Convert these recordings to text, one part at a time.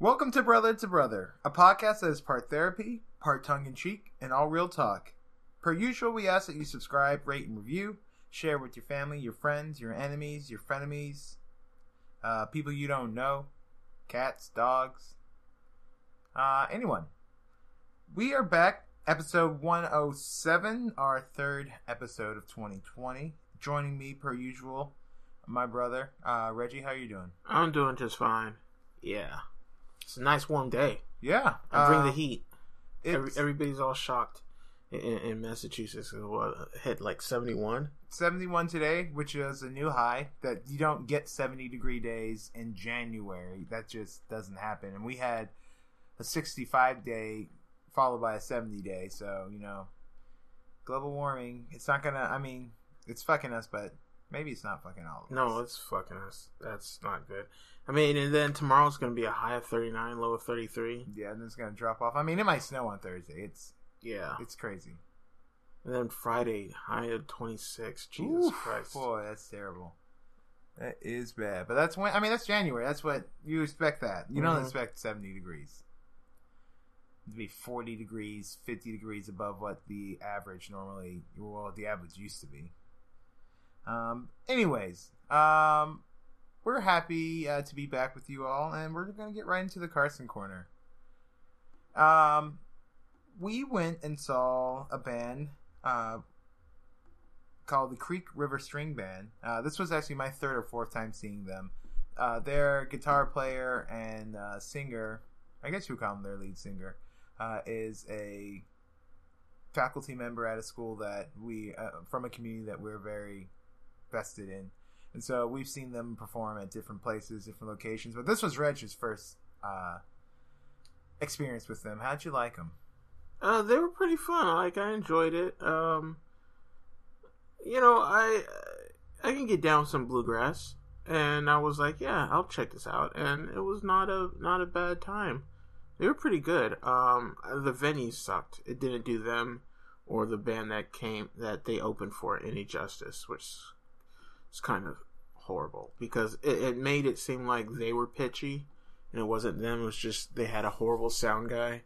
Welcome to Brother to Brother, a podcast that is part therapy, part tongue in cheek, and all real talk. Per usual, we ask that you subscribe, rate, and review. Share with your family, your friends, your enemies, your frenemies, uh, people you don't know, cats, dogs, uh, anyone. We are back, episode 107, our third episode of 2020. Joining me, per usual, my brother, uh, Reggie. How are you doing? I'm doing just fine. Yeah. It's a nice warm day. Yeah, I bring the uh, heat. Every, everybody's all shocked in, in Massachusetts. It what, hit like 71. 71 today, which is a new high. That you don't get 70 degree days in January. That just doesn't happen. And we had a 65 day followed by a 70 day. So, you know, global warming, it's not to, I mean, it's fucking us, but maybe it's not fucking all of us. No, it's fucking us. That's not good. I mean, and then tomorrow's going to be a high of 39, low of 33. Yeah, and then it's going to drop off. I mean, it might snow on Thursday. It's Yeah. it's crazy. And then Friday, high of 26. Jesus Oof, Christ. Boy, that's terrible. That is bad. But that's when I mean that's January. That's what you expect that. You don't Mhm. expect 70 degrees. To be 40 degrees, 50 degrees above what the average normally well the average used to be. Um anyways, um we're happy uh, to be back with you all and we're going to get right into the Carson corner. Um we went and saw a band uh called the Creek River String Band. Uh, this was actually my third or fourth time seeing them. Uh, their guitar player and uh, singer, I guess you would call him their lead singer, uh, is a faculty member at a school that we, uh, from a community that we're very vested in. And so we've seen them perform at different places, different locations. But this was Reg's first uh, experience with them. How'd you like them? Uh, they were pretty fun. Like I enjoyed it. Um, you know, I I can get down some bluegrass, and I was like, yeah, I'll check this out, and it was not a not a bad time. They were pretty good. Um, the venue sucked. It didn't do them or the band that came that they opened for any justice, which kind of horrible because it, it made it seem like they were pitchy, and it wasn't them. It was just they had a horrible sound guy,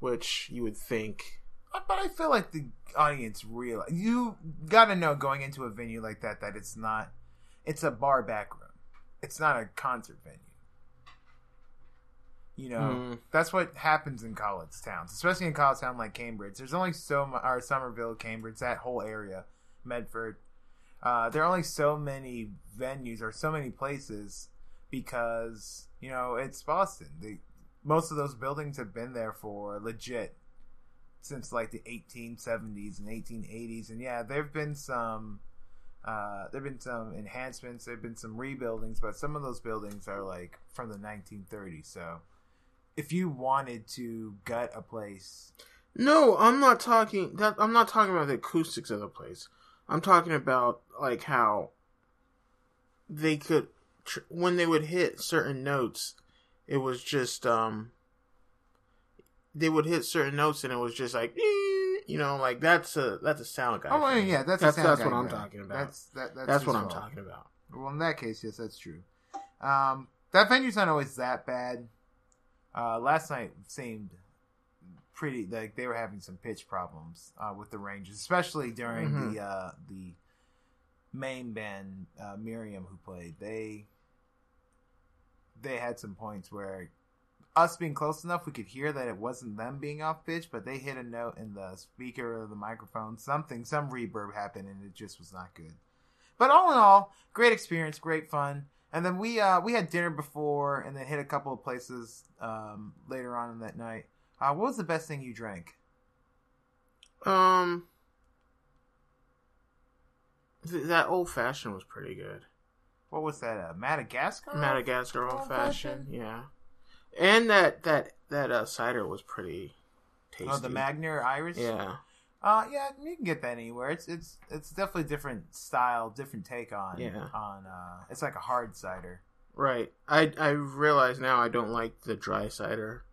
which you would think But I feel like the audience real. You got to know going into a venue like that that it's not. It's a bar back room. It's not a concert venue. You know, Mm. that's what happens in college towns, especially in college town like Cambridge. There's only so much, or Somerville, Cambridge, that whole area, Medford. Uh, there are only so many venues or so many places because you know it's Boston. Most of those buildings have been there for legit since like the 1870s and 1880s and yeah there've been some uh there've been some enhancements there've been some rebuildings but some of those buildings are like from the 1930s so if you wanted to gut a place No, I'm not talking. That I'm not talking about the acoustics of the place. I'm talking about like how they could tr- when they would hit certain notes. It was just um. They would hit certain notes and it was just like you know like that's a that's a sound guy. oh thing. yeah that's a that's sound that's what I'm guy. talking about. that's that, that's, that's what I'm talking about. Well, in that case, yes, that's true. Um, that venue's not always that bad. Uh, last night seemed pretty like they were having some pitch problems uh, with the ranges, especially during Mhm. the uh, the main band uh, Miriam who played. They they had some points where us being close enough, we could hear that it wasn't them being off pitch, but they hit a note in the speaker or the microphone, something, some reverb happened, and it just was not good. But all in all, great experience, great fun. And then we uh, we had dinner before, and then hit a couple of places um, later on in that night. Uh, what was the best thing you drank? Um, th- that old fashioned was pretty good. What was that? Uh, Madagascar. Madagascar old Old-fashioned? fashioned, yeah. And that that that uh, cider was pretty tasty. Oh, the Magner Irish. Yeah, Uh, yeah, you can get that anywhere. It's it's it's definitely different style, different take on Yeah. on. Uh, it's like a hard cider. right. I I realize now I don't like the dry cider.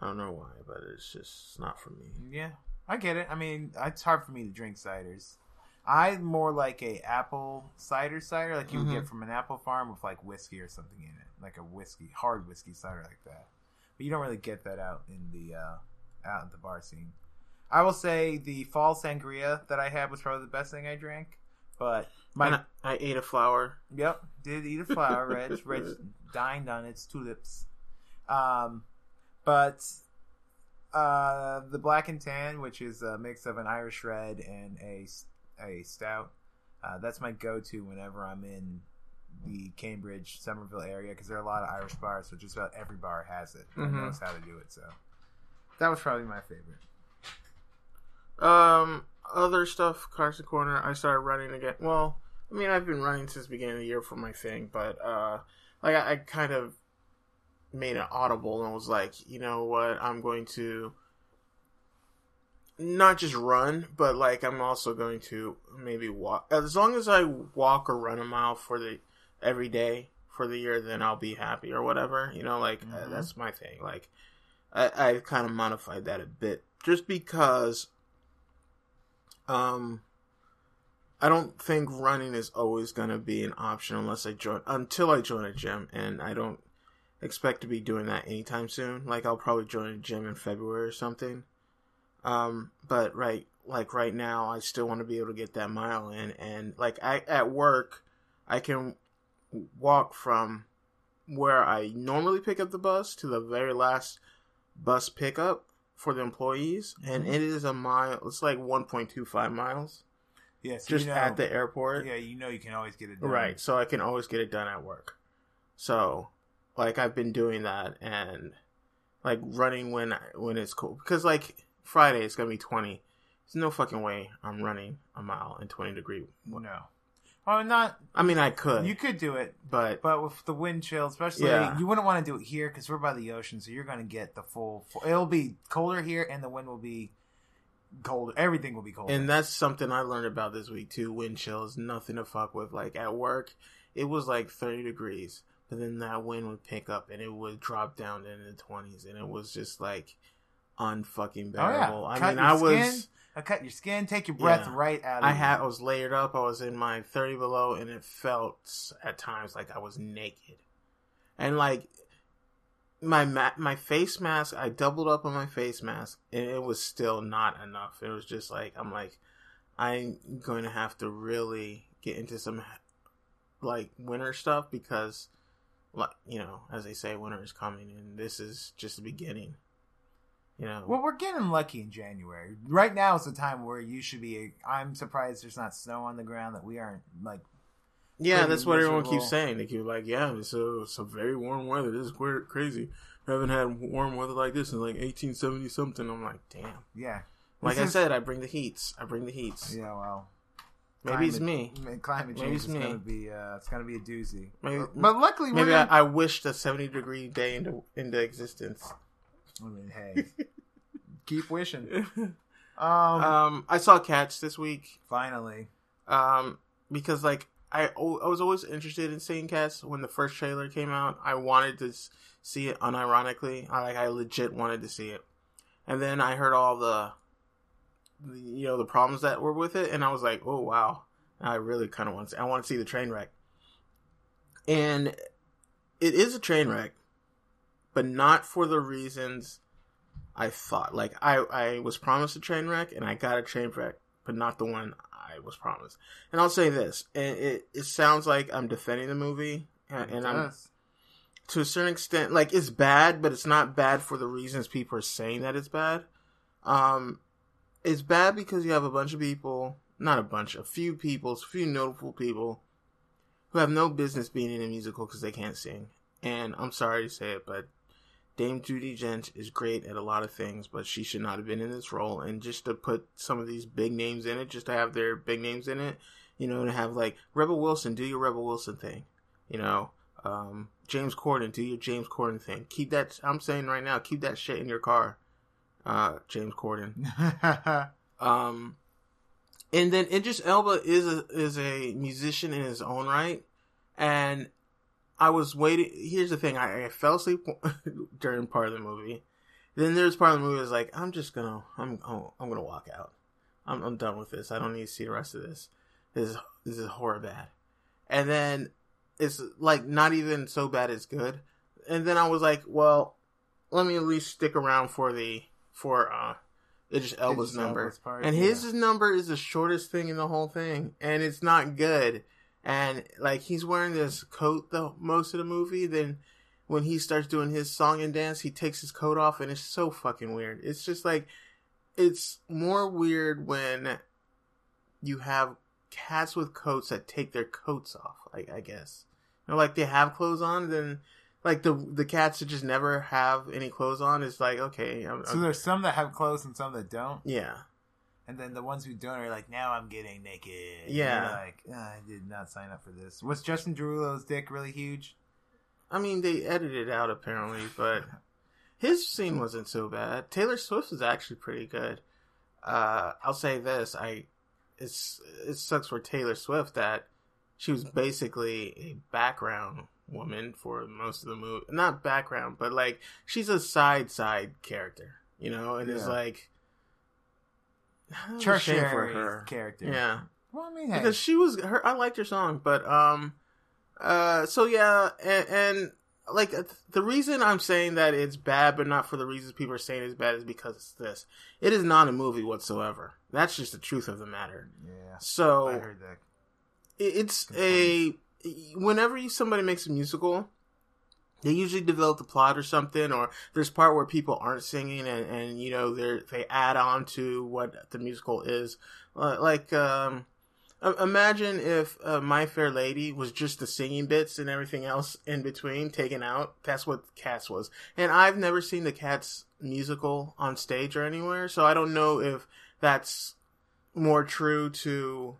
I don't know why, but it's just not for me. Yeah, I get it. I mean, it's hard for me to drink ciders. I more like a apple cider cider, like you would Mhm. get from an apple farm with like whiskey or something in it, like a whiskey hard whiskey cider like that. But you don't really get that out in the uh, out in the bar scene. I will say the fall sangria that I had was probably the best thing I drank. But my And I, I ate a flower. Yep, did eat a flower. Reg, Reg dined on its tulips. Um, but uh, the black and tan, which is a mix of an Irish red and a a stout, uh, that's my go-to whenever I'm in the Cambridge, Somerville area because there are a lot of Irish bars, so just about every bar has it and Mhm. knows how to do it. So that was probably my favorite. Um, other stuff, Carson Corner. I started running again. Well, I mean, I've been running since the beginning of the year for my thing, but uh, like I, I kind of made an audible and was like, you know what, I'm going to not just run, but like I'm also going to maybe walk. As long as I walk or run a mile for the every day for the year, then I'll be happy or whatever. You know, like uh, Mhm. that's my thing. Like I, I've kind of modified that a bit just because um I don't think running is always going to be an option unless I join until I join a gym and I don't expect to be doing that anytime soon. Like I'll probably join a gym in February or something. Um but right like right now I still want to be able to get that mile in and like I at work I can walk from where I normally pick up the bus to the very last bus pickup for the employees and Mhm. it is a mile it's like 1.25 miles Yes, just at the airport yeah, you know you can always get it done. right so i can always get it done at work so like i've been doing that and like running when when it's cool because like friday it's gonna be 20 there's no fucking way i'm running a mile in 20 degree No, well, not i mean i could you could do it, but But with the wind chill, especially, Yeah. you wouldn't want to do it here because we're by the ocean, so you're going to get the full, full. It'll be colder here, and the wind will be cold. Everything will be cold. and that's something i learned about this week too wind chill is nothing to fuck with like at work it was like 30 degrees but then that wind would pick up and it would drop down into the 20s and it was just like unfucking oh yeah, bearable i cut mean i was skin, uh, cut your skin, take your breath Yeah. right out. of I had I was layered up. I was in my thirty below, and it felt at times like I was naked, and like my ma- my face mask. I doubled up on my face mask, and it was still not enough. It was just like I'm like I'm going to have to really get into some like winter stuff because, like you know, as they say, winter is coming, and this is just the beginning. You know, Well, we're getting lucky in January. Right now is the time where you should be. I'm surprised there's not snow on the ground. That we aren't like. Yeah, that's what everyone keeps saying. They keep like, yeah, it's a, it's a very warm weather. This is weird, crazy. We haven't had warm weather like this in like 1870 something. I'm like, damn. Yeah. Like This I is- said, I bring the heats. I bring the heats. Yeah. Well. Maybe it's me. climate- change it's is me. gonna be. Uh, it's gonna be a doozy. Maybe, But luckily, maybe we're I, gonna, I wished a 70 degree day into into existence. I mean, hey, keep wishing. Um, Um, I saw Cats this week. finally, Um, because like I, I was always interested in seeing Cats when the first trailer came out. I wanted to see it unironically. I like I legit wanted to see it, and then I heard all the you know, the problems that were with it, and I was like, oh wow, I really kind of want to. I want to see the train wreck, and it is a train wreck, but not for the reasons I thought. Like I, I was promised a train wreck, and I got a train wreck, but not the one I was promised. And I'll say this: and it it sounds like I'm defending the movie, and, and I'm to a certain extent like it's bad, but it's not bad for the reasons people are saying that it's bad. Um, it's bad because you have a bunch of people, not a bunch, a few people, a few notable people who have no business being in a musical because they can't sing. And I'm sorry to say it, but Dame Judi Dench is great at a lot of things, but she should not have been in this role. And just to put some of these big names in it, just to have their big names in it, you know, to have like Rebel Wilson do your Rebel Wilson thing, you know, um, James Corden do your James Corden thing. Keep that. I'm saying right now, keep that shit in your car, uh, James Corden. Um, and then Idris Elba is a is a musician in his own right, and I was waiting. Here's the thing: I, I fell asleep during part of the movie. Then there's part of the movie is like, I'm just gonna, I'm, oh, I'm gonna walk out. I'm, I'm done with this. I don't need to see the rest of this. This is this is horror bad. And then it's like not even so bad it's good. And then I was like, well, let me at least stick around for the for uh Idris Elba's Idris number. Elba's part, and yeah. his number is the shortest thing in the whole thing, and it's not good. And like he's wearing this coat the most of the movie, then when he starts doing his song and dance, he takes his coat off, and it's so fucking weird. It's just like it's more weird when you have cats with coats that take their coats off. Like I guess, you know, like they have clothes on, then like the the cats that just never have any clothes on is like okay, I'm, So I'm- there's some that have clothes and some that don't, yeah. and then the ones who don't are like, now I'm getting naked. Yeah. like "Ah, I did not sign up for this. Was Justin Derulo's dick really huge? I mean, they edited it out apparently, but his scene wasn't so bad. Taylor Swift was actually pretty good. Uh, I'll say this: I it's it sucks for Taylor Swift that she was basically a background woman for most of the movie. Not background, but like she's a side side character, you know, and it's like I'm ashamed Tertiary character. Yeah, Well, I mean, hey, because she was her. I liked her song, but um, uh, so yeah, and, and like uh, the reason I'm saying that it's bad, but not for the reasons people are saying it's bad, is because it's this. It is not a movie whatsoever. That's just the truth of the matter. yeah, So I heard that. it- it's a whenever somebody makes a musical they usually develop the plot or something or there's part where people aren't singing and, and you know they they add on to what the musical is. Uh, like um imagine if uh, my fair lady was just the singing bits and everything else in between taken out. That's what cats was. And i've never seen the cats musical on stage or anywhere so i don't know if that's more true to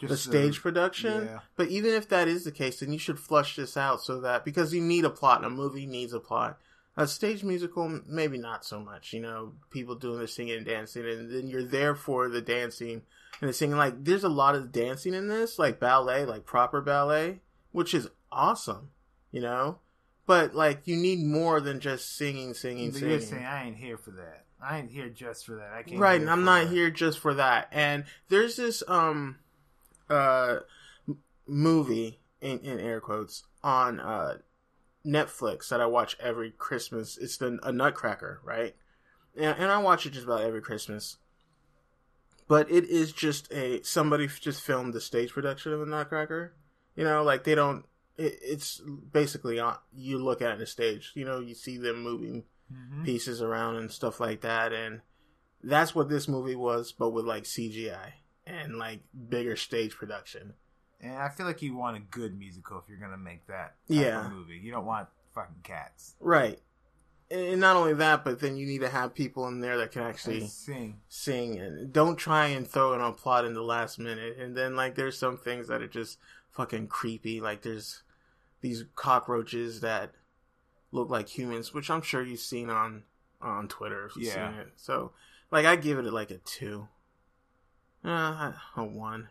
the Just, uh, stage production. yeah. But even if that is the case, then you should flush this out so that because you need a plot, a movie needs a plot. A stage musical, maybe not so much. You know, people doing their singing and dancing, and then you're there for the dancing and the singing. Like, there's a lot of dancing in this, like ballet, like proper ballet, which is awesome. You know, but like you need more than just singing, singing, But singing. you're saying I ain't here for that. I ain't here just for that. I can't. right and i'm not here just for that and there's this um uh movie in, in air quotes on uh netflix that i watch every christmas. It's the a nutcracker right? And, and i watch it just about every christmas. But it is just a somebody just filmed the stage production of the nutcracker. You know like they don't it, it's basically on you look at the stage you know you see them moving hmm pieces around and stuff like that. And that's what this movie was but with like cgi and like bigger stage production And I feel like you want a good musical if you're gonna make that Yeah. movie. You don't want fucking cats. right and not only that but then you need to have people in there that can actually And sing. sing and don't try and throw in a plot in the last minute and then like there's some things that are just fucking creepy like there's these cockroaches that look like humans which i'm sure you've seen on on twitter if you've Yeah. seen it so like i give it like a two uh, a one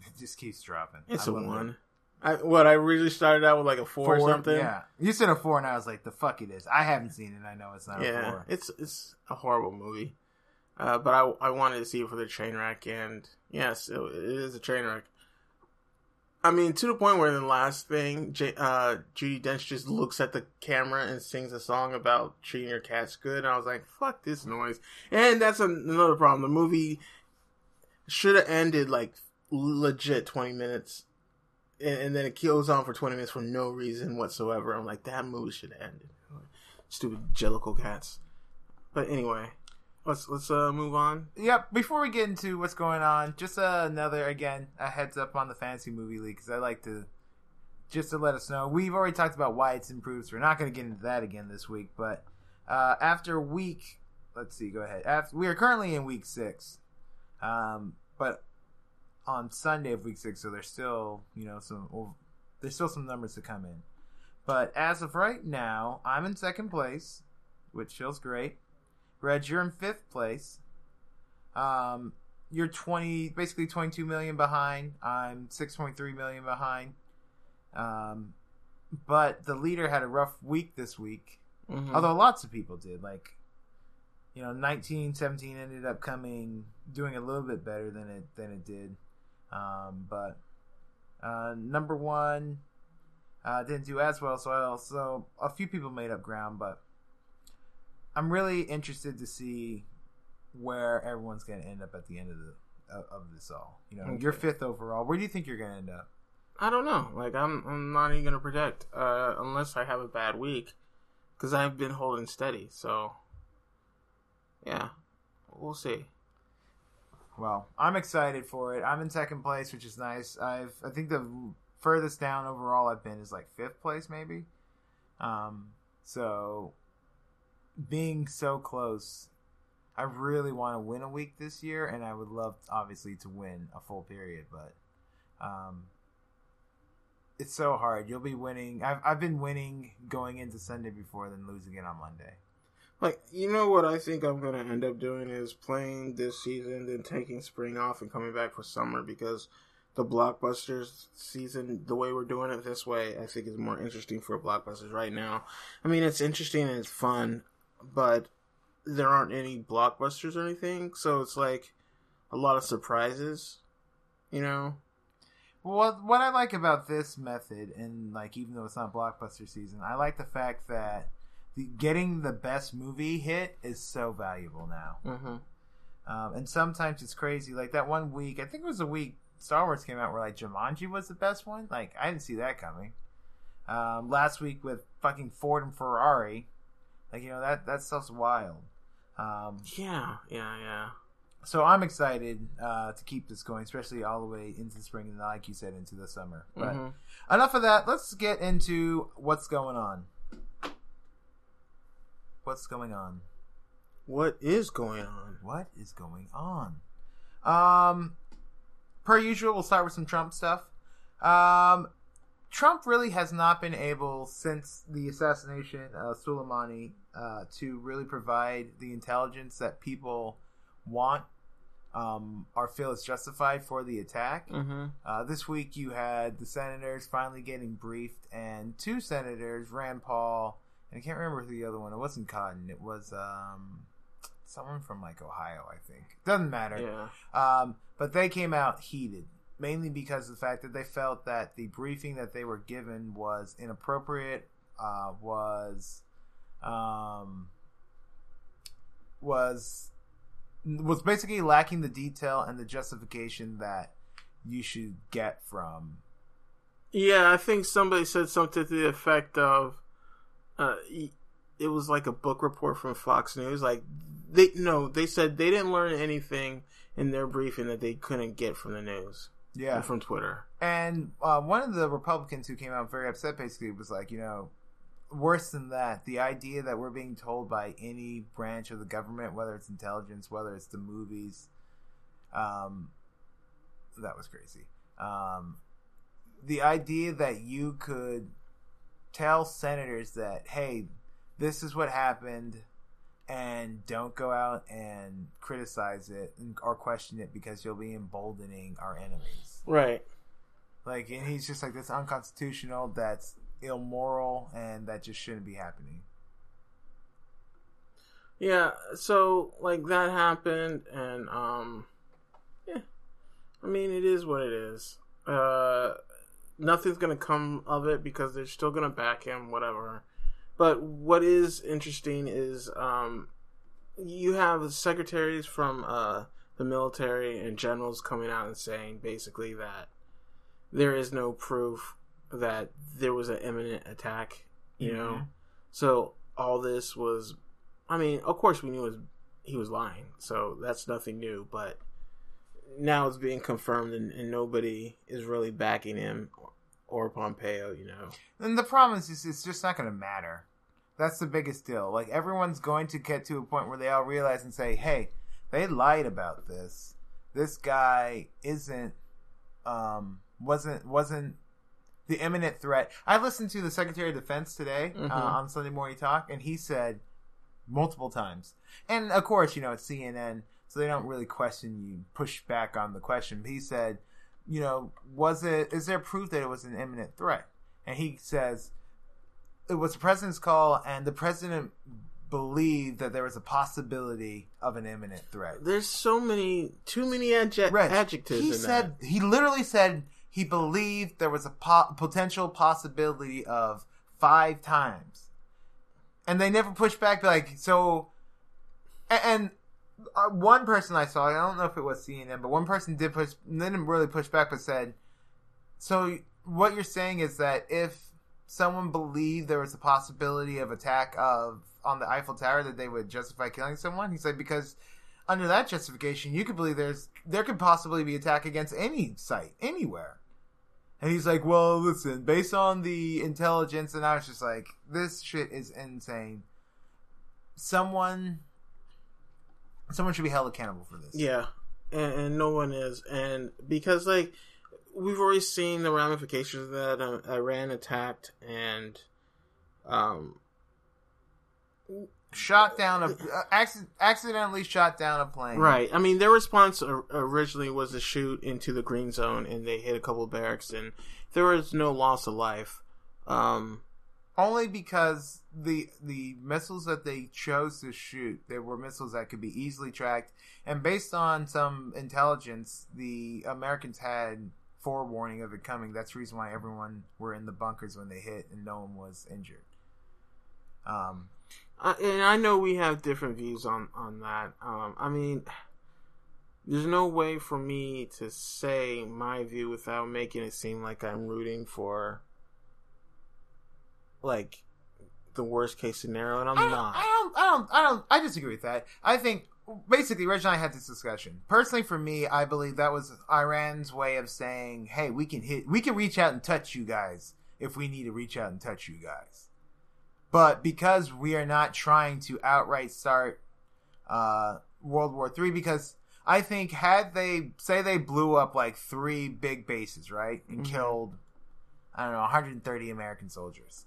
It just keeps dropping. it's I a it. one I, what I really started out with like a four, or something. Yeah, you said a four, and I was like, "The fuck it is." I haven't seen it. I know it's not a yeah, four. it's it's a horrible movie. Uh, but I I wanted to see it for the train wreck, and yes, it, it is a train wreck. I mean, to the point where the last thing, J, uh, Judi Dench just looks at the camera and sings a song about treating your cats good. And I was like, "Fuck this noise!" And that's an- another problem. The movie should have ended like legit twenty minutes, and, and then it goes on for twenty minutes for no reason whatsoever. I'm like, that movie should have ended. Stupid Jellicle cats. But anyway, let's let's uh move on. Yep. Before we get into what's going on, just uh, another again a heads up on the fantasy movie league because I like to just to let us know. We've already talked about why it's improved, so we're not going to get into that again this week. But uh, after week, let's see. Go ahead. After we are currently in week six, um, but on Sunday of week six, so there's still you know some well, there's still some numbers to come in. But as of right now, I'm in second place, which feels great. Reg, you're in fifth place. Um, you're 20, basically 22 million behind. I'm 6.3 million behind. Um, but the leader had a rough week this week. Mhm. Although lots of people did. Like, you know, 19, 17 ended up coming, doing a little bit better than it than it did. Um, but uh, number one uh, didn't do as well, so I also a few people made up ground, but I'm really interested to see where everyone's going to end up at the end of the of, of this all. You know, you're Okay. fifth overall. Where do you think you're going to end up? I don't know. Like I'm, I'm not even gonna predict uh, unless I have a bad week, because I've been holding steady. So, yeah, we'll see. Well, I'm excited for it. I'm in second place, which is nice. I've I think the furthest down overall I've been is like fifth place, maybe. Um, so being so close, I really want to win a week this year, and I would love, obviously, to win a full period, but um, it's so hard. You'll be winning. I've I've been winning going into Sunday before, then losing it on Monday. Like you know what I think I'm gonna end up doing is playing this season, then taking spring off and coming back for summer because the blockbusters season, the way we're doing it this way, I think is more interesting for blockbusters right now. I mean, it's interesting and it's fun, but there aren't any blockbusters or anything, so it's like a lot of surprises. You know, Well, what I like about this method, and like even though it's not blockbuster season, I like the fact that the, getting the best movie hit is so valuable now. mm-hmm. Um, and sometimes it's crazy. Like that one week, I think it was a week Star Wars came out where like Jumanji was the best one. Like I didn't see that coming. Um, last week with fucking Ford and Ferrari, like you know that that stuff's wild. Um, yeah, yeah, yeah. so I'm excited uh, to keep this going, especially all the way into the spring and like you said into the summer. But Mhm. enough of that. Let's get into what's going on. What's going on? What is going on? What is going on? Um, per usual, we'll start with some Trump stuff. Um, Trump really has not been able since the assassination of Soleimani uh, to really provide the intelligence that people want um, or feel is justified for the attack. Mm-hmm. Uh, this week, you had the senators finally getting briefed, and two senators, Rand Paul, I can't remember who the other one. It wasn't Cotton. It was um, someone from like Ohio, I think. Doesn't matter. Yeah. Um, but they came out heated, mainly because of the fact that they felt that the briefing that they were given was inappropriate, uh, was um, was was basically lacking the detail and the justification that you should get from. Yeah, I think somebody said something to the effect of, uh, it was like a book report from Fox News. Like they no, they said they didn't learn anything in their briefing that they couldn't get from the news Yeah, from Twitter. And uh, one of the Republicans who came out very upset basically was like, you know, worse than that, the idea that we're being told by any branch of the government, whether it's intelligence, whether it's the movies, um, that was crazy. Um, the idea that you could tell senators that, hey, this is what happened, and don't go out and criticize it or question it because you'll be emboldening our enemies. Right. Like, and he's just like, that's unconstitutional, that's immoral, and that just shouldn't be happening. Yeah, so like that happened and um yeah. I mean it is what it is. Uh nothing's gonna come of it because they're still gonna back him, whatever. But what is interesting is um you have secretaries from uh the military and generals coming out and saying basically that there is no proof that there was an imminent attack, you know. Mhm. So all this was I mean, of course we knew was, he was lying, so that's nothing new, but now it's being confirmed and, and nobody is really backing him or, or Pompeo, you know. And the problem is, it's just not going to matter. That's the biggest deal. Like, everyone's going to get to a point where they all realize and say, hey, they lied about this. This guy isn't, um, wasn't, wasn't the imminent threat. I listened to the Secretary of Defense today Mhm. uh, on Sunday Morning Talk, and he said multiple times. And of course, you know, it's CNN, so they don't really question you, push back on the question. But he said, you know, was it, is there proof that it was an imminent threat? And he says, it was the president's call, and the president believed that there was a possibility of an imminent threat. There's so many, too many adje- Reg, adjectives. He said that. he literally said he believed there was a po- potential possibility of five times, and they never pushed back. Like so, a- and. Uh, one person I saw, I don't know if it was CNN, but one person did push, didn't really push back, but said, "So what you're saying is that if someone believed there was a possibility of attack of on the Eiffel Tower, that they would justify killing someone?" He said, "Because under that justification, you could believe there's there could possibly be attack against any site anywhere." And he's like, "Well, listen, based on the intelligence," and I was just like, "This shit is insane." Someone, someone should be held accountable for this. Yeah, and, and no one is, and because like we've already seen the ramifications of that uh, Iran attacked and um Shot down a uh, acc- accidentally shot down a plane. right. I mean, their response originally was to shoot into the green zone, and they hit a couple of barracks, and there was no loss of life. Um, Only because the the missiles that they chose to shoot, they were missiles that could be easily tracked, and based on some intelligence, the Americans had forewarning of it coming. That's the reason why everyone were in the bunkers when they hit, and no one was injured. Um, I, and I know we have different views on on that. Um, I mean, there's no way for me to say my view without making it seem like I'm rooting for like the worst case scenario, and I'm I not. I don't, I don't, I don't, I disagree with that. I think basically, Reg and I had this discussion. Personally, for me, I believe that was Iran's way of saying, "Hey, we can hit, we can reach out and touch you guys if we need to reach out and touch you guys." But because we are not trying to outright start uh, World War Three, because I think had they say they blew up like three big bases, right, and Mhm. killed, I don't know, 130 American soldiers.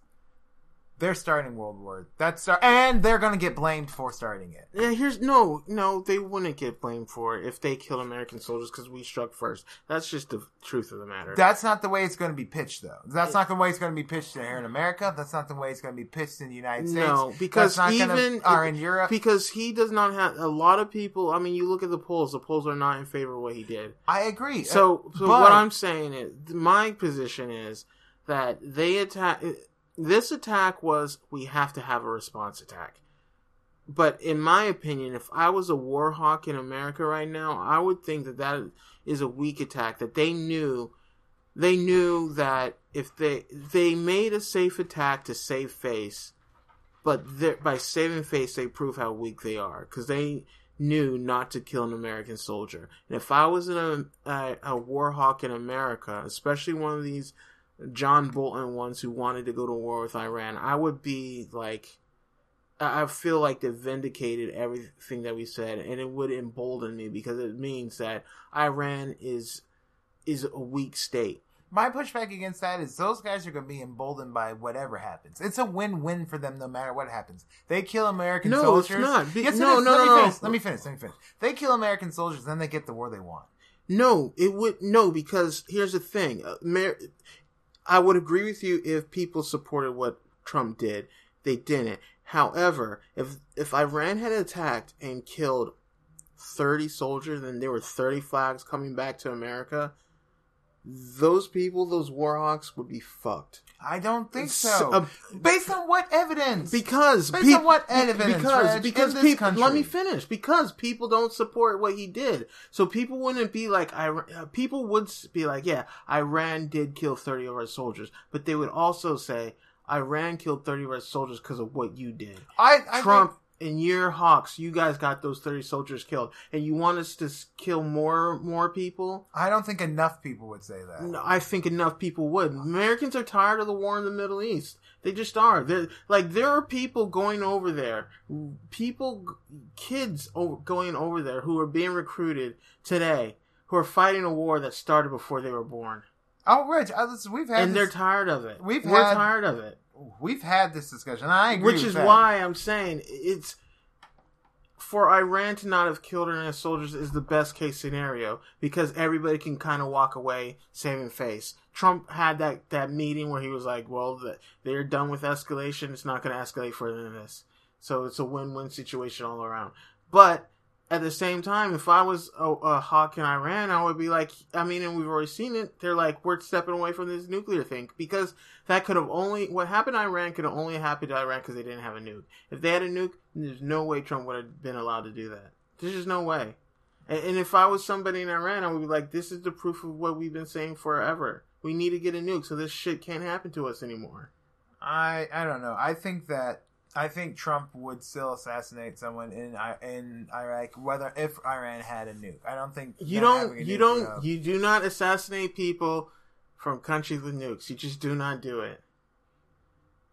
They're starting World War. That's and they're gonna get blamed for starting it. Yeah, here's no, no. They wouldn't get blamed for it if they killed American soldiers because we struck first. That's just the truth of the matter. That's not the way it's going to be pitched, though. That's not the way it's going to be pitched here in America. That's not the way it's going to be pitched in the United States. No, because even gonna, or in Europe. because he does not have a lot of people. I mean, you look at the polls; the polls are not in favor of what he did. I agree. So, so but- what I'm saying is, my position is that they attack. This attack was we have to have a response attack. But in my opinion, if I was a war hawk in America right now, I would think that that is a weak attack. That they knew, they knew that if they they made a safe attack to save face, but by saving face they prove how weak they are because they knew not to kill an American soldier. And if I was in a, a a war hawk in America, especially one of these John Bolton ones who wanted to go to war with Iran, I would be like, I feel like they vindicated everything that we said, and it would embolden me because it means that Iran is is a weak state. My pushback against that is those guys are going to be emboldened by whatever happens. It's a win-win for them no matter what happens. They kill American No, it's soldiers. not. Be- yes, no, no, let no, me no. finish. Let me finish. Let me finish. They kill American soldiers, then they get the war they want. No, it would no because here's the thing. Uh, Mer- I would agree with you if people supported what Trump did. They didn't. However, if if Iran had attacked and killed thirty soldiers and there were thirty flags coming back to America, those people, those war hawks, would be fucked. I don't think so. uh, Based on what evidence? Because Based peop- on what evidence, Because Reg, because people. Let me finish. Because people don't support what he did, so people wouldn't be like. I uh, people would be like, yeah, Iran did kill thirty of our soldiers, but they would also say Iran killed thirty of our soldiers because of what you did. I, I Trump think- and your hawks, you guys got those thirty soldiers killed, and you want us to kill more more people. I don't think enough people would say that. No, I think enough people would. Americans are tired of the war in the Middle East. They just are. They're, like there are people going over there, people, kids going over there who are being recruited today, who are fighting a war that started before they were born, Oh, Rich, we've had and they're tired of it. We've We're had- tired of it, we've had this discussion. I agree, which is that. why I'm saying it's for Iran to not have killed our soldiers is the best case scenario because everybody can kind of walk away saving face. Trump had that, that meeting where he was like, "Well, the, they're done with escalation. It's not going to escalate further than this." So it's a win-win situation all around. But at the same time, if I was a, a hawk in Iran, I would be like, I mean, and we've already seen it. They're like, we're stepping away from this nuclear thing because that could have only what happened to Iran could have only happened to Iran because they didn't have a nuke. If they had a nuke, there's no way Trump would have been allowed to do that. There's just no way. And, and if I was somebody in Iran, I would be like, this is the proof of what we've been saying forever. We need to get a nuke so this shit can't happen to us anymore. I I don't know. I think that I think Trump would still assassinate someone in in Iraq, whether if Iran had a nuke. I don't think You don't. You don't. You do not assassinate people from countries with nukes. You just do not do it.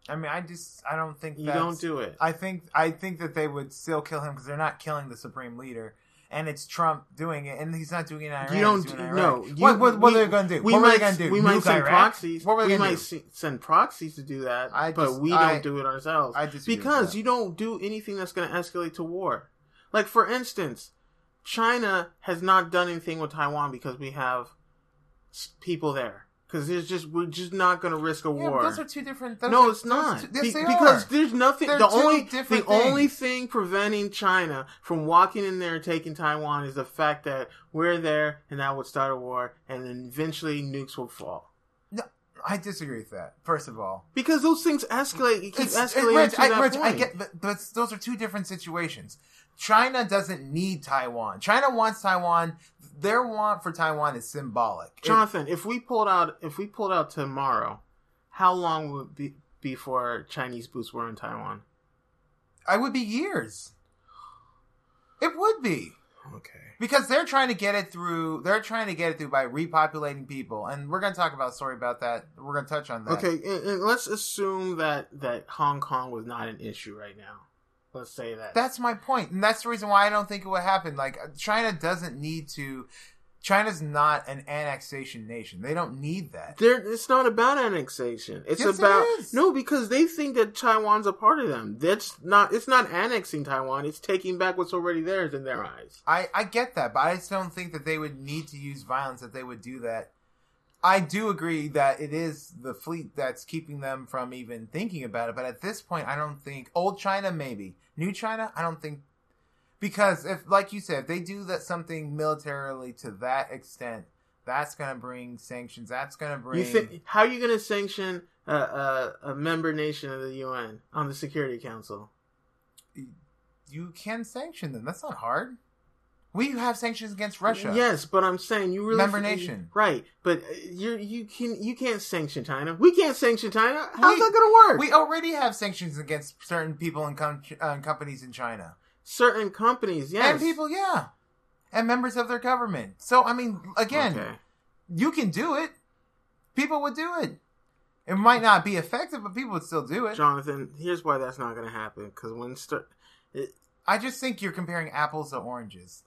I mean, I just I don't think You don't do it. I think I think that they would still kill him because they're not killing the supreme leader, and it's Trump doing it, and he's not doing it in Iran. You don't he's do, in no. You, what what, what we- are they going to do? We what might, were they going to do? We might send Iraq? proxies. What we going might to do? se- send proxies to do that, I but just- we I- don't do it ourselves I because you don't do anything that's going to escalate to war. Like for instance, China has not done anything with Taiwan because we have people there. Because there's just we're just not going to risk a Yeah, war. those are two different. No, are- it's not. two- yes, Be- because there's nothing. They're the only the different only thing preventing China from walking in there and taking Taiwan is the fact that we're there, and that would start a war, and then eventually nukes will fall. No, I disagree with that. First of all, Because those things escalate. You keep It's- escalating Rich, to I, that Rich, point. I get, but, but those are two different situations. China doesn't need Taiwan. China wants Taiwan. Their want for Taiwan is symbolic. It- Jonathan, if we pulled out, if we pulled out tomorrow, how long would it be before Chinese boots were in Taiwan? I would be years. It would be Okay. because they're trying to get it through. They're trying to get it through by repopulating people, and we're going to talk about. Sorry about that. We're going to touch on that. Okay, and, and let's assume that that Hong Kong was not an issue right now. Let's say that. That's my point, and that's the reason why I don't think it would happen. Like uh, China doesn't need to. China's not an annexation nation. They don't need that. There, it's not about annexation. It's Yes, about is. no, because they think that Taiwan's a part of them. That's not. It's not annexing Taiwan. It's taking back what's already theirs in their eyes. I, I get that, but I just don't think that they would need to use violence that they would do that. I do agree that it is the fleet that's keeping them from even thinking about it, but at this point, I don't think old China maybe new China. I don't think because if, like you said, if they do that something militarily to that extent, that's going to bring sanctions. That's going to bring. You think how are you going to sanction a, a, a member nation of the UN on the Security Council? you can sanction them. That's not hard. We have sanctions against Russia. Yes, but I'm saying you really Member nation. right? But you you can you can't sanction China. We can't sanction China. How's We- that going to work? We already have sanctions against certain people and com- uh, companies in China. Certain companies, yes, And people, yeah. And members of their government. So, I mean, again, Okay. you can do it. People would do it. It might not be effective, but people would still do it. Jonathan, here's why that's not going to happen. Because when start, it, I just think you're comparing apples to oranges.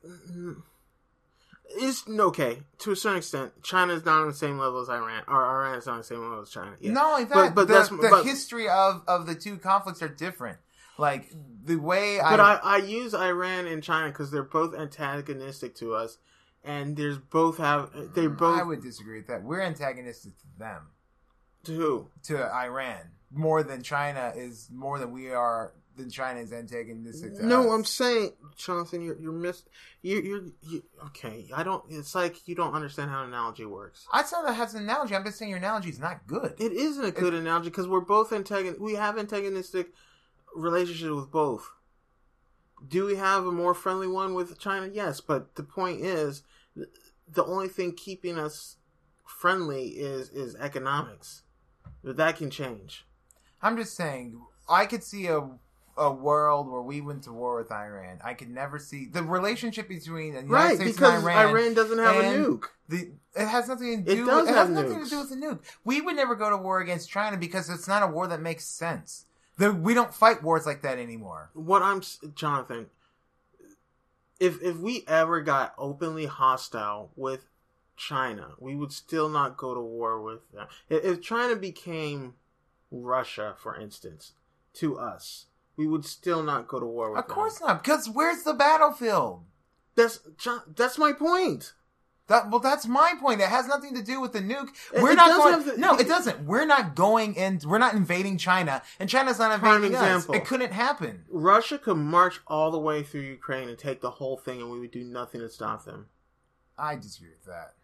it's okay to a certain extent. China's not on the same level as Iran, or Iran is not on the same level as China. Yeah. Not only that, But- but the, that's- the but- history of, of the two conflicts are different. Like, the way But I, I, I use Iran and China because they're both antagonistic to us, and there's both have they mm, both I would disagree with that. We're antagonistic to them. to who? to Iran more than China is more than we are than China is antagonistic to No, us. I'm saying, Jonathan, you're you're miss you you're you, okay. I don't. It's like you don't understand how an analogy works. I saw that has an analogy. I'm just saying your analogy is not good. It isn't a good analogy because we're both antagon. We have antagonistic relationship with both. Do we have a more friendly one with China? Yes, but the point is, the only thing keeping us friendly is is economics. But that can change. I'm just saying I could see a a world where we went to war with Iran. I could never see the relationship between the United Right, States because and Iran. Iran, doesn't have a nuke. The, it has nothing to do. It do. does with, it have has nothing nukes. to do with the nuke. We would never go to war against China because it's not a war that makes sense. The, we don't fight wars like that anymore. what I'm Jonathan, if if we ever got openly hostile with China, we would still not go to war with them. If China became Russia, for instance, to us, we would still not go to war with Of them. course not, because where's the battlefield? That's John, that's my point. That well, that's my point. It has nothing to do with the nuke. We're it not going. the- no, it doesn't. We're not going in. We're not invading China, and China's not invading us. It couldn't happen. Russia could march all the way through Ukraine and take the whole thing, and we would do nothing to stop them. I disagree with that.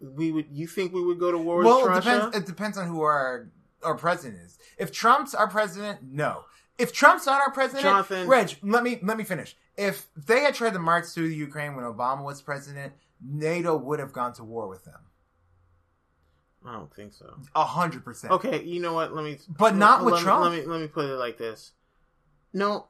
We would. You think we would go to war with Well, it Russia? depends. It depends on who our our president is. If Trump's our president, no. If Trump's not our president, Jonathan- Reg, let me let me finish. If they had tried to march through the Ukraine when Obama was president, NATO would have gone to war with them. I don't think so. A hundred percent. Okay, you know what? Let me. But not let with me- Trump. Let me let me put it like this. No,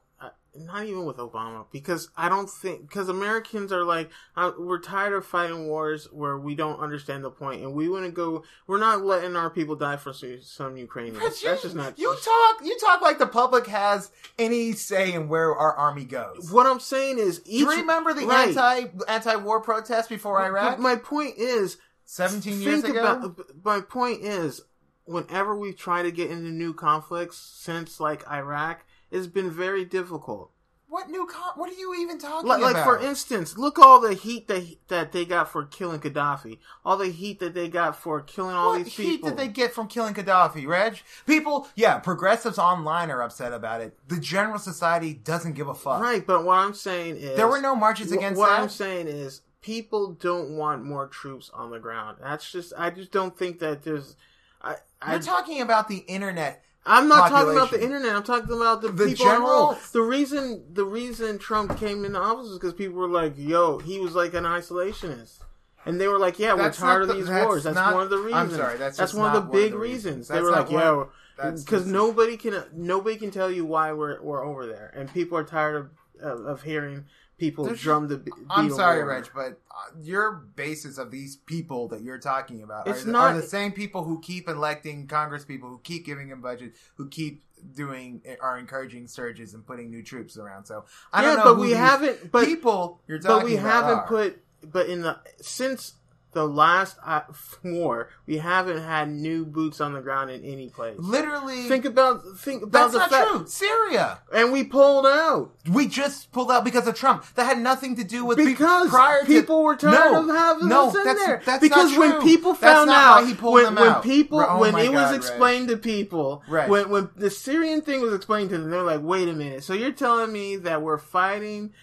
not even with Obama, because I don't think because Americans are like uh, we're tired of fighting wars where we don't understand the point, and we want to go. We're not letting our people die for some, Ukrainians. Reg, That's just not. You talk. You talk like the public has any say in where our army goes. what I'm saying is, Do each, you remember the right. anti anti war protests before Iraq? But my point is, Seventeen years think ago. about. My point is, whenever we try to get into new conflicts since like Iraq, it's been very difficult. what new? Con- what are you even talking Like, like for instance, look all the heat that that they got for killing Gaddafi, all the heat that they got for killing all what these people. What heat did they get from killing Gaddafi, Reg? People, yeah, progressives online are upset about it. The general society doesn't give a fuck. Right, but what I'm saying is There were no marches wh- against What that. I'm saying is people don't want more troops on the ground. That's just I just don't think that there's. I, I You're talking about the internet. I'm not talking about the internet. I'm talking about the, The people general- involved. The reason the reason Trump came into office is because people were like, "Yo, he was like an isolationist," and they were like, "Yeah, That's we're tired of the- these that's wars." That's not- one of the I'm reasons. sorry, that's that's one of the one of big the reasons. reasons. They were like, one- "Yo," because nobody can nobody can tell you why we're we're over there, and people are tired of of, of hearing people There's- drum the. be- I'm sorry, war. Reg, but uh, your basis of these people that you're talking about are, the- not- are the same people who keep electing Congress people, who keep giving them budget, who keep doing are encouraging surges and putting new troops around. So I yeah, don't know. but we haven't. But people you're talking but we haven't are. put but in the since the last uh, war we haven't had new boots on the ground in any place literally. think about think about that's the not fact true. Syria. and we pulled out We just pulled out because of Trump. That had nothing to do with because prior to, people were tired no, of having no, us in that's, there. That's because when people found out, why he pulled when, when out. people, Oh when it was God, Reg. explained to people, Reg. when when the Syrian thing was explained to them, they're like, "Wait a minute! So you're telling me that we're fighting,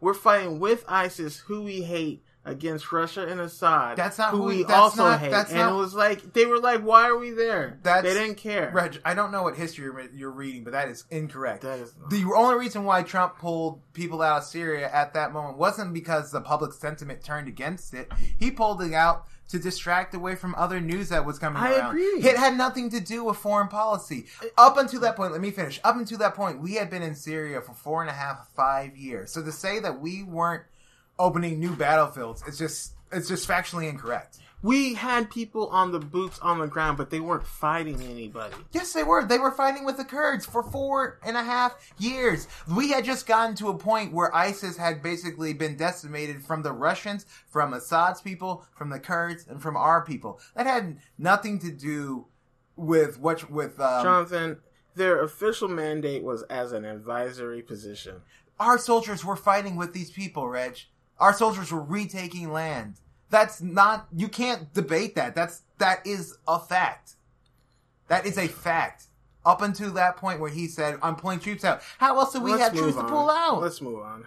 we're fighting with ISIS, who we hate." Against Russia and Assad, That's not who who- we that's also not- hate, that's and not- it was like they were like, "Why are we there?" That's- they didn't care. Reg, I don't know what history you're- you're reading, but that is incorrect. That is the only reason why Trump pulled people out of Syria at that moment wasn't because the public sentiment turned against it. He pulled it out to distract away from other news that was coming I around. agree. It had nothing to do with foreign policy. Up until that point, let me finish. Up until that point, we had been in Syria for four and a half, five years. So to say that we weren't opening new battlefields, it's just it's just factually incorrect. we had people on the boots on the ground, but they weren't fighting anybody. Yes, they were. They were fighting with the Kurds for four and a half years. We had just gotten to a point where ISIS had basically been decimated from the Russians, from Assad's people, from the Kurds, and from our people. That had nothing to do with what with um, Jonathan, their official mandate was as an advisory position. our soldiers were fighting with these people. Reg, our soldiers were retaking land. That's not. You can't debate that. That's that is a fact. That is a fact. Up until that point where he said, "I'm pulling troops out." How else do we Let's have troops move to pull out? Let's move on.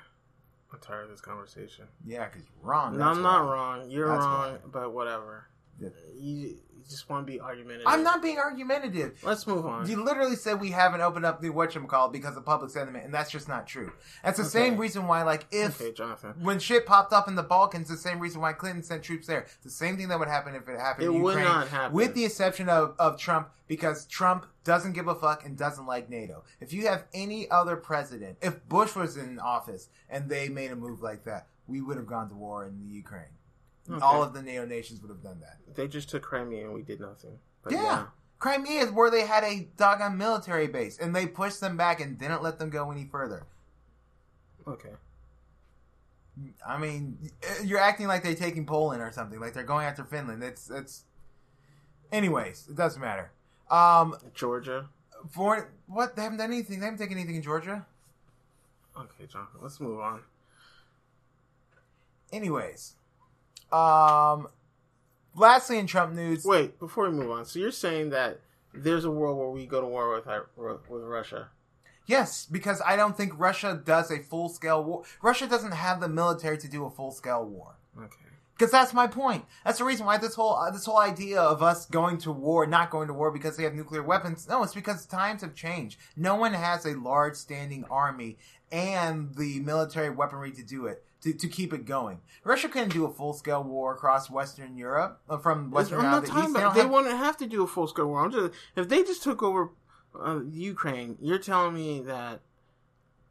I'm tired of this conversation. Yeah, because you're wrong. No, I'm not wrong. You're That's wrong, why. but whatever. You, you just want to be argumentative. I'm not being argumentative. Let's move on. You literally said we haven't opened up the whatchamacallit because of public sentiment, and that's just not true. That's the same reason why, like, if okay, Jonathan. when shit popped up in the Balkans, the same reason why Clinton sent troops there. It's the same thing that would happen if it happened It in would Ukraine, not happen. with the exception of, of Trump, because Trump doesn't give a fuck and doesn't like NATO. If you have any other president, if Bush was in office and they made a move like that, we would have gone to war in the Ukraine. Okay. All of the NATO nations would have done that. They just took Crimea and we did nothing. But Yeah. Crimea is where they had a doggone military base, and they pushed them back and didn't let them go any further. Okay. I mean, you're acting like they're taking Poland or something, like they're going after Finland. It's it's. Anyways, it doesn't matter. Um, Georgia. for what they haven't done anything. They haven't taken anything in Georgia. Okay, John. Let's move on. Anyways, Um, lastly, in Trump news, Wait, before we move on, so you're saying that there's a world where we go to war with with Russia? yes, because I don't think Russia does a full scale war. Russia doesn't have the military to do a full scale war. Okay. Because that's my point. That's the reason why this whole uh, this whole idea of us going to war, not going to war because they have nuclear weapons. No, it's because times have changed. No one has a large standing army and the military weaponry to do it. To, to keep it going, Russia couldn't do a full scale war across Western Europe uh, from Western I'm Europe not talking East. They about. don't They have- wouldn't have to do a full scale war. I'm just if they just took over uh, Ukraine, you're telling me that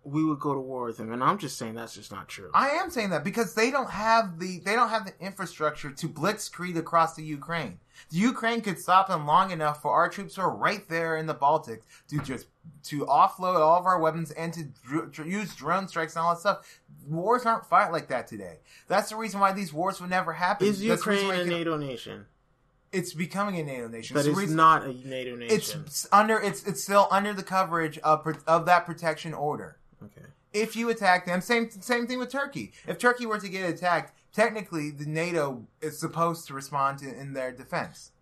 we would go to war with them, and I'm just saying that's just not true. I am saying that because they don't have the they don't have the infrastructure to blitzkrieg across the Ukraine. The Ukraine could stop them long enough for our troops who are right there in the Baltic to just to offload all of our weapons and to dr- dr- use drone strikes and all that stuff. Wars aren't fought like that today. That's the reason why these wars would never happen. Is That's Ukraine a NATO nation? It's becoming a NATO nation. But It's it's not a NATO nation. It's under. It's it's still under the coverage of of that protection order. Okay. if you attack them, same same thing with Turkey. If Turkey were to get attacked, technically the NATO is supposed to respond to, in their defense.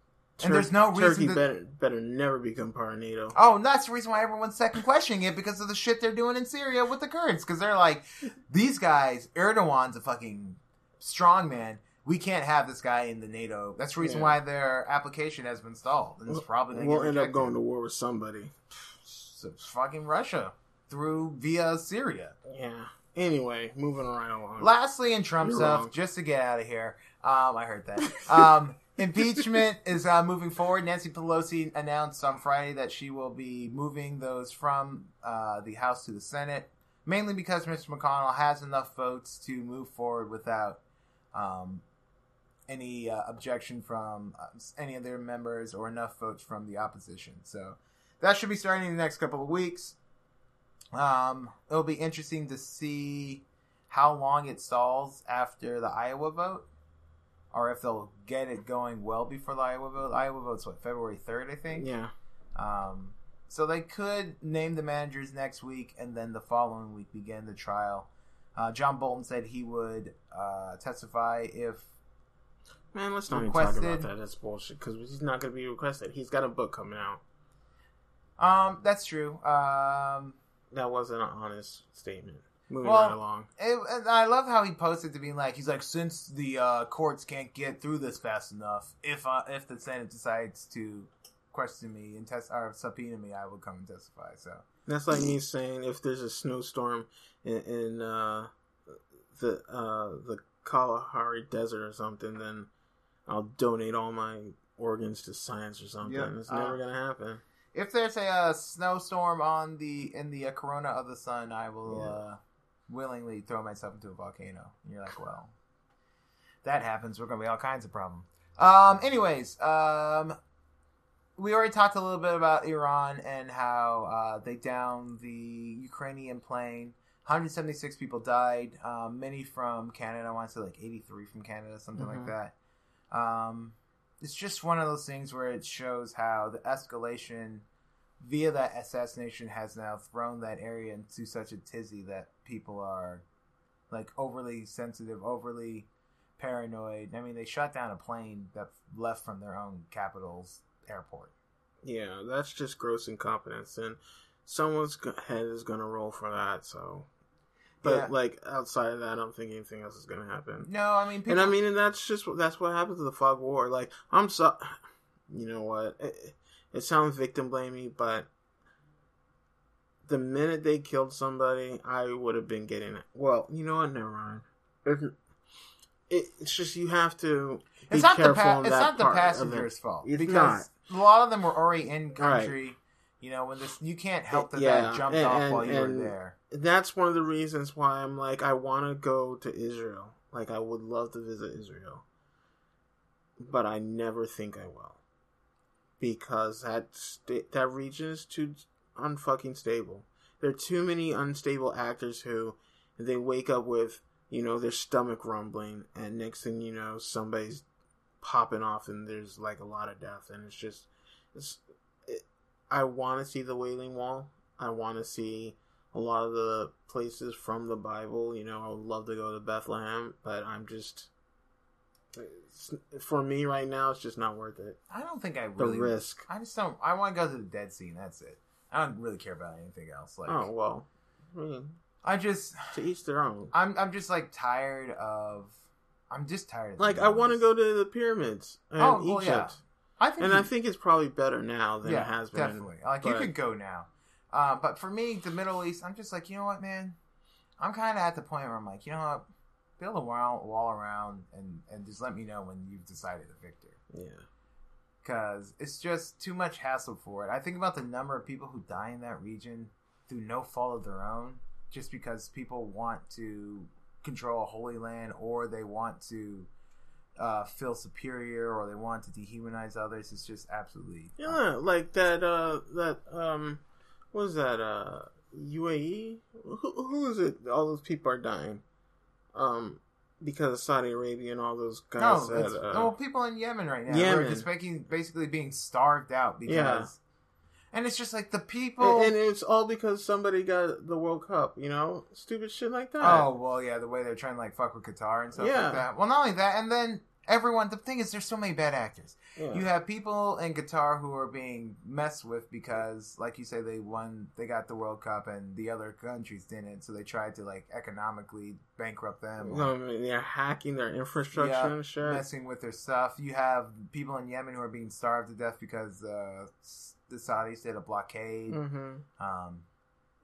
And there's no reason Turkey better better never become part of NATO. Oh, and that's the reason why everyone's second questioning it because of the shit they're doing in Syria with the Kurds. Because they're like, these guys, Erdogan's a fucking strong man. We can't have this guy in the NATO. That's the reason Yeah. why their application has been stalled. And it's probably we'll end up going to war with somebody. So fucking Russia through via Syria. Yeah. Anyway, moving right along. Lastly, in Trump You're stuff, wrong. just to get out of here, um, I heard that. Um, impeachment is uh, moving forward. Nancy Pelosi announced on Friday that she will be moving those from uh, the House to the Senate, mainly because Mr. McConnell has enough votes to move forward without um, any uh, objection from uh, any of their members or enough votes from the opposition. So that should be starting in the next couple of weeks. Um, it'll be interesting to see how long it stalls after the Iowa vote, or if they'll get it going well before the Iowa vote. Iowa vote's what February third, I think. yeah. Um, so they could name the managers next week, and then the following week begin the trial. Uh, John Bolton said he would uh, testify if Man, let's not Requested- talk about that. That's bullshit. Because he's not going to be requested. He's got a book coming out. um, that's true. Um, That wasn't an honest statement. Moving Well, right along. It, and I love how he posted to being like, he's like, since the uh, courts can't get through this fast enough, if uh, if the Senate decides to question me and test or subpoena me, I will come and testify. So That's like me saying if there's a snowstorm in, in uh, the uh, the Kalahari Desert or something, then I'll donate all my organs to science or something. Yeah. It's never Uh, gonna happen. If there's a, uh snowstorm on the in the uh, corona of the sun, I will Yeah. uh, willingly throw myself into a volcano. And you're like, well, that happens. We're gonna be all kinds of problems. Um. Anyways, um, we already talked a little bit about Iran and how uh, they downed the Ukrainian plane. 176 people died, um, many from Canada. I want to say like 83 from Canada, something like Mhm. that. Um, it's just one of those things where it shows how the escalation via that assassination has now thrown that area into such a tizzy that people are like overly sensitive, overly paranoid. I mean, they shut down a plane that left from their own capital's airport. Yeah, that's just gross incompetence, and someone's head is gonna roll for that. So, but Yeah. like outside of that, I don't think anything else is gonna happen. No, I mean, people, And I mean, and that's just that's what happens to the fog war. Like, I'm so, you know what? It, it sounds victim blamey, but the minute they killed somebody, I would have been getting it. Well, you know what? Never mind. It, it, it's just you have to. Be it's not the pa- it's not the part of it. passengers' fault It's because a lot of them were already in country. You know, when this you can't help that Yeah, that jumped and- off and- while you and- were there. That's one of the reasons why I'm like, I want to go to Israel. Like, I would love to visit Israel, but I never think I will because that sta- that region is too unfucking stable. There are too many unstable actors who they wake up with, you know, their stomach rumbling, and next thing you know, somebody's popping off, and there's like a lot of death, and it's just, it's. It, I want to see the Wailing Wall. I want to see a lot of the places from the Bible. You know, I would love to go to Bethlehem, but I'm just, for me right now, it's just not worth it. I don't think I The really risk. I just don't. I want to go to the Dead Sea, and that's it. I don't really care about anything else. Like, Oh well, I mean, I just, to each their own. I'm, I'm just like tired of. I'm just tired. Of Like I want to go to the pyramids and Oh, well, Egypt, yeah. I think, and you- I think it's probably better now than yeah, it has been. definitely. Like you could go now, uh, but for me, the Middle East, I'm just like, you know what, man. I'm kind of at the point where I'm like, you know what, build a wall, wall around, and and just let me know when you've decided a victor. Yeah, because it's just too much hassle for it. I think about the number of people who die in that region through no fault of their own, just because people want to control a holy land or they want to uh, feel superior or they want to dehumanize others. It's just absolutely yeah, like that. Uh, that um, what is that? Uh, UAE. Who, who is it? All those people are dying. Um, because of Saudi Arabia and all those guys. No, that, uh, well, people in Yemen right now who are just making, basically being starved out because, Yeah. and it's just like the people. and, and it's all because somebody got the World Cup. You know, stupid shit like that. Oh well, yeah, the way they're trying to like fuck with Qatar and stuff Yeah. like that. Well, not only that, and then everyone. The thing is, there's so many bad actors. Yeah. You have people in Qatar who are being messed with because, like you say, they won, they got the World Cup, and the other countries didn't. So they tried to like economically bankrupt them, or I mean, they're hacking their infrastructure Yeah, and shit. messing with their stuff. You have people in Yemen who are being starved to death because uh, the Saudis did a blockade. hmm Um,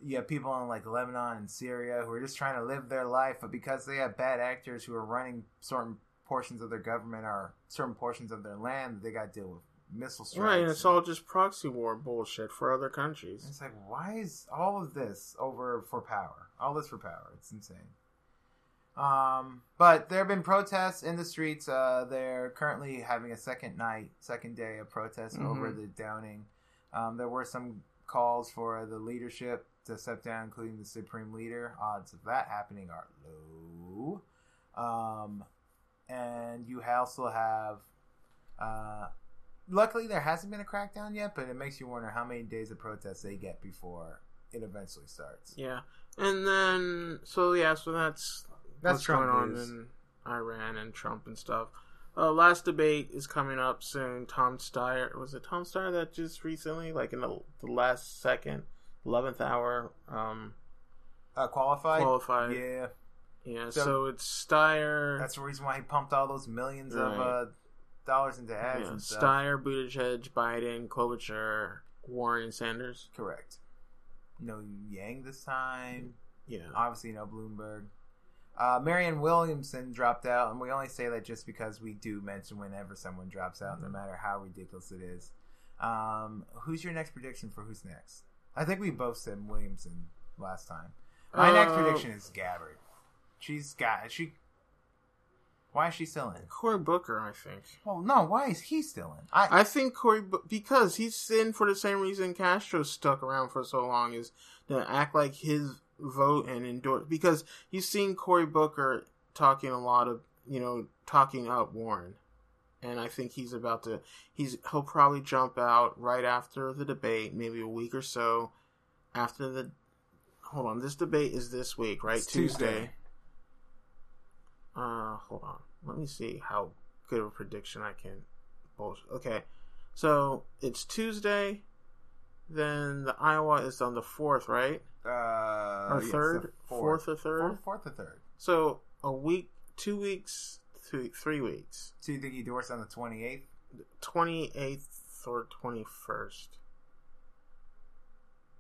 you have people in like Lebanon and Syria who are just trying to live their life, but because they have bad actors who are running certain portions of their government or certain portions of their land, they got to deal with missile strikes. Right, and it's all just proxy war bullshit for other countries. It's like, why is all of this over for power? All this for power? It's insane. Um, but there have been protests in the streets. Uh, they're currently having a second night, second day of protests Mhm. over the downing. Um, there were some calls for the leadership to step down, including the supreme leader. Odds of that happening are low. Um, and you also have, uh, luckily there hasn't been a crackdown yet, but it makes you wonder how many days of protests they get before it eventually starts. Yeah, and then so yeah, so that's That's what's Trump going on in Iran and Trump and stuff. Uh, last debate is coming up soon. Tom Steyer was it Tom Steyer that just recently, like in the, the last second, eleventh hour, um, Uh, qualified? qualified. Yeah, Yeah, So- so, it's Steyer. that's the reason why he pumped all those millions of uh, dollars into ads yeah, and stuff. Steyer, Buttigieg, Biden, Klobuchar, Warren, Sanders. Correct. No Yang this time. Yeah, Obviously, no Bloomberg. Uh, Marianne Williamson dropped out, and we only say that just because we do mention whenever someone drops out, no matter how ridiculous it is. Um, who's your next prediction for who's next? I think we both said Williamson last time. My next Uh, prediction is Gabbard. She's got she. Why is she still in? Cory Booker, I think. Well, no. Why is he still in? I, I think Cory because he's in for the same reason Castro stuck around for so long is to act like his vote and endorse because you've seen Cory Booker talking a lot of you know talking up Warren, and I think he's about to he's he'll probably jump out right after the debate, maybe a week or so after the. Hold on, this debate is this week, right? It's Tuesday. Uh, hold on. Let me see how good of a prediction I can. Bullshit. Okay, so it's Tuesday. Then the Iowa is on the fourth, right? uh, Or yes, third, the fourth or third. fourth, fourth or third. So a week, two weeks, three, three weeks, So you think he endorsed on the twenty eighth? twenty eighth or twenty first.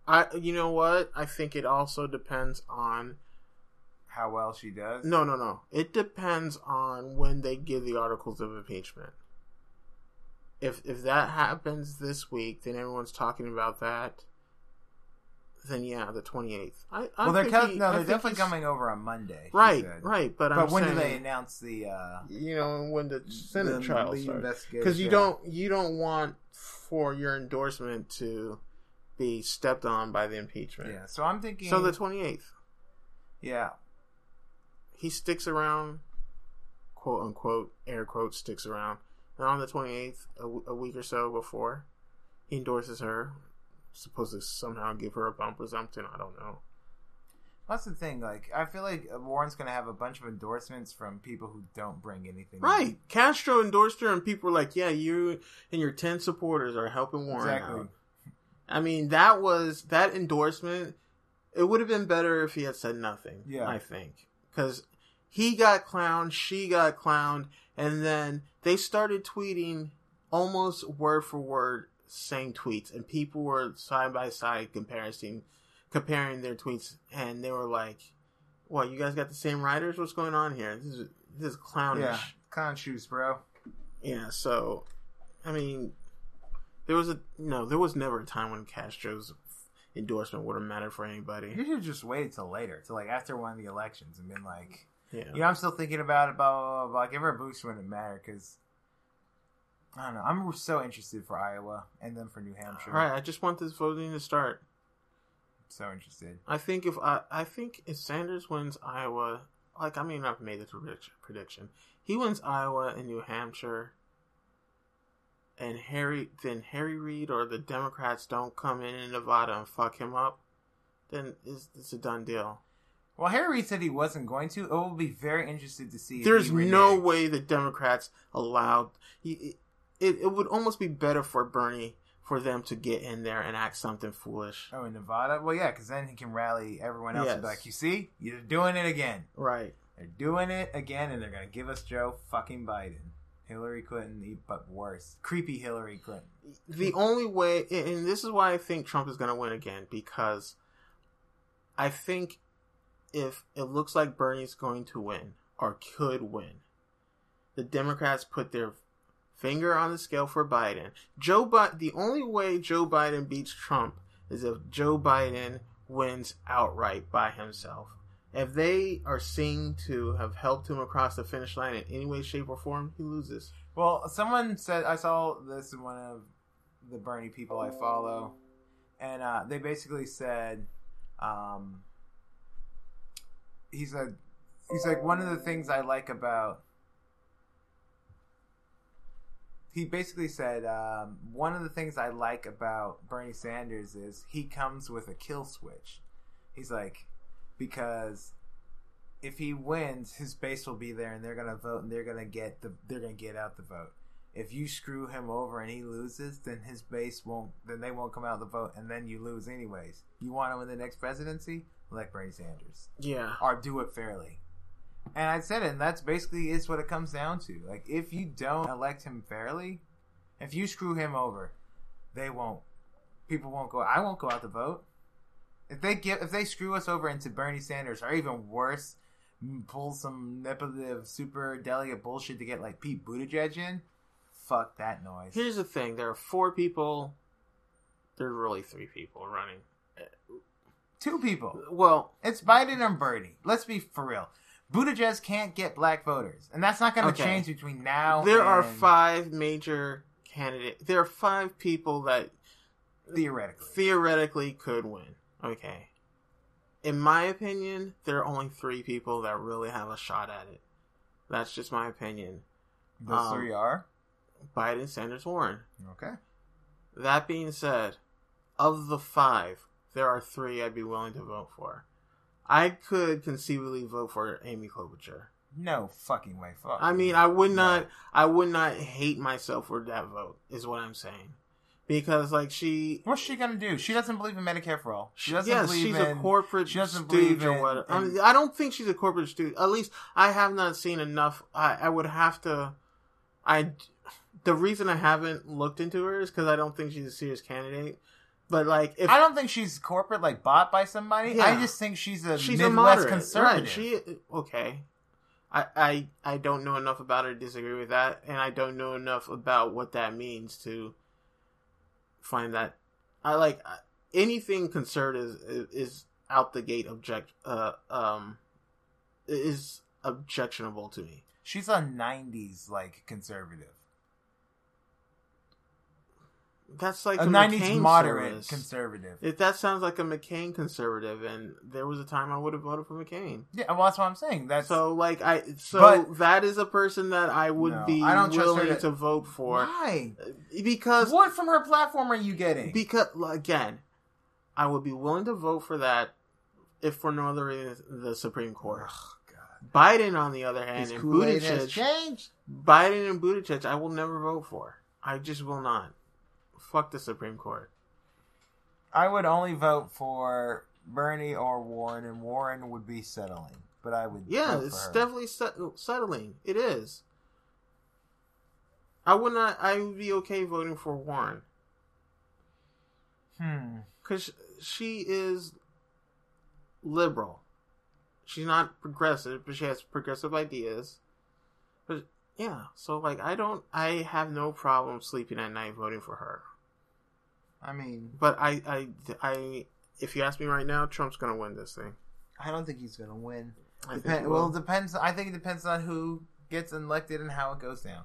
I, you know what? I think it also depends on. How well she does? No, no, no. It depends on when they give the articles of impeachment. If if that happens this week, then everyone's talking about that. Then yeah, the twenty eighth. I, I Well, they're co- he- no, I they're definitely coming over on Monday. Right, right. But, But I'm when saying, do they announce the uh, You know, when the Senate the trial lead starts. Because you Yeah. don't you don't want for your endorsement to be stepped on by the impeachment. Yeah, so I'm thinking. So the twenty eighth, yeah, he sticks around, quote unquote, air quote, sticks around. And on the twenty eighth, a, w- a week or so before, he endorses her. Supposed to somehow give her a bump or something. I don't know. That's the thing. Like, I feel like Warren's going to have a bunch of endorsements from people who don't bring anything. Right. Castro endorsed her, and people were like, "Yeah, you and your ten supporters are helping Warren Exactly. out." I mean, that was that endorsement. It would have been better if he had said nothing. Yeah. I think because he got clowned, she got clowned, and then they started tweeting almost word for word same tweets, and people were side by side comparing comparing their tweets, and they were like, "What? You guys got the same writers? What's going on here? This is this is clownish." Yeah, con shoes, bro. Yeah, so I mean, there was a no, there was never a time when Castro's endorsement would have mattered for anybody. You should just wait till later, till like after one of the elections, and been like, Yeah, you know, I'm still thinking about it. Blah blah blah. blah. Give her a boost when it matter, because I don't know. I'm so interested for Iowa and then for New Hampshire. all right. I just want this voting to start. So interested. I think if I, I think if Sanders wins Iowa, like I mean, I've made this. Prediction: he wins Iowa and New Hampshire, and Harry then Harry Reid or the Democrats don't come in in Nevada and fuck him up, then it's, it's a done deal. Well, Harry Reid said he wasn't going to. It will be very interested to see. if There's he no way the Democrats allowed. It, it, it would almost be better for Bernie for them to get in there and act something foolish. Oh, in Nevada? Well, yeah, because then he can rally everyone else and be like, you see? You're doing it again. Right. They're doing it again, and they're going to give us Joe fucking Biden. Hillary Clinton, but worse. Creepy Hillary Clinton. The only way, and this is why I think Trump is going to win again, because I think if it looks like Bernie's going to win or could win, the Democrats put their finger on the scale for Biden. Joe Biden, the only way Joe Biden beats Trump is if Joe Biden wins outright by himself. If they are seen to have helped him across the finish line in any way, shape, or form, he loses. Well, someone said, I saw this in one of the Bernie people I follow, and uh, they basically said, um, he's he's like, one of the things I like about he basically said um, one of the things I like about Bernie Sanders is he comes with a kill switch. He's like because if he wins, his base will be there and they're gonna vote and they're gonna get the they're gonna get out the vote. If you screw him over and he loses, then his base won't then they won't come out the vote and then you lose anyways. You want to win the next presidency? Elect Bernie Sanders Yeah. or do it fairly. And I said it, and that's basically is what it comes down to. Like, if you don't elect him fairly, if you screw him over, they won't. People won't go. I won't go out to vote. If they get, if they screw us over into Bernie Sanders, or even worse, pull some manipulative super delegate bullshit to get like Pete Buttigieg in, fuck that noise. Here's the thing: there are four people. There's really three people running. Two people. Well, It's Biden and Bernie. Let's be for real. Buttigieg can't get black voters, and that's not going to Okay. change between now. there are five major candidates. There are five people that theoretically. theoretically could win. Okay. In my opinion, there are only three people that really have a shot at it. That's just my opinion. Those Um, three are Biden, Sanders, Warren. okay. That being said, of the five, there are three I'd be willing to vote for. I could conceivably vote for Amy Klobuchar. No fucking way. Fuck. I mean, I would not, I would not hate myself for that vote. Is what I'm saying, because like she, what's she gonna do? She doesn't believe in Medicare for all. She doesn't believe in yes, believe she's in. a corporate she doesn't believe or in- I, mean, I don't think she's a corporate stooge. At least I have not seen enough. I, I would have to. I, the reason I haven't looked into her is because I don't think she's a serious candidate. But like, if I don't think she's corporate, like bought by somebody. I just think she's a she's a Midwest moderate, conservative. right? She okay. I, I I don't know enough about her to disagree with that, and I don't know enough about what that means to find that. I like uh, anything conservative is, is out the gate object uh um is objectionable to me. she's a '90s like conservative, That's like a the '90s McCain moderate service. conservative. If that sounds like a McCain conservative, and there was a time I would have voted for McCain. yeah, well, that's what I'm saying. That's So like I so that is a person that I would No, be I don't willing to- to vote for why. Uh, because What from her platform are you getting? because again, I would be willing to vote for that if for no other reason the Supreme Court. Biden, on the other hand, His and Kool-Aid has Buttigieg, changed. Biden and Buttigieg, I will never vote for. I just will not. Fuck the Supreme Court. I would only vote for Bernie or Warren, and Warren would be settling. But I would. Yeah, it's definitely set- settling. It is. I would not. I would be okay voting for Warren Hmm. because she is liberal. She's not progressive, but she has progressive ideas. But yeah, so like I don't. I have no problem sleeping at night voting for her. I mean, But I, I, I. If you ask me right now, Trump's gonna win this thing. I don't think he's gonna win. I think Depen- he well, it depends. I think it depends on who gets elected and how it goes down.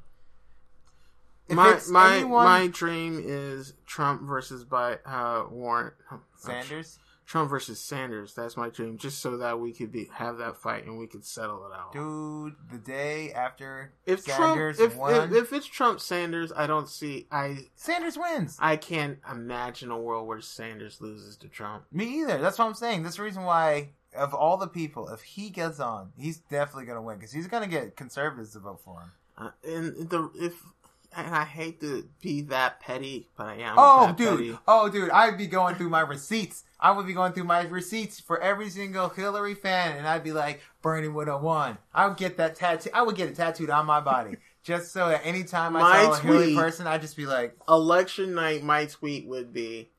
If my my anyone- my dream is Trump versus by uh Warren Sanders, Trump versus Sanders. That's my dream, just so that we could be have that fight and we could settle it out. dude, the day after if Sanders Trump, if, won, if if it's Trump Sanders, I don't see. I Sanders wins. I can't imagine a world where Sanders loses to Trump. Me either. That's what I'm saying. That's the reason why, of all the people, if he gets on, he's definitely gonna win because he's gonna get conservatives to vote for him. Uh, and the if and I hate to be that petty, but I am. Oh, dude. petty. Oh, dude. I'd be going through my receipts. I would be going through my receipts for every single Hillary fan, and I'd be like, Bernie would have won. Oh I would get that tattoo. I would get it tattooed on my body. Just so that anytime I My saw a Hillary person, I'd just be like, Election night, my tweet would be,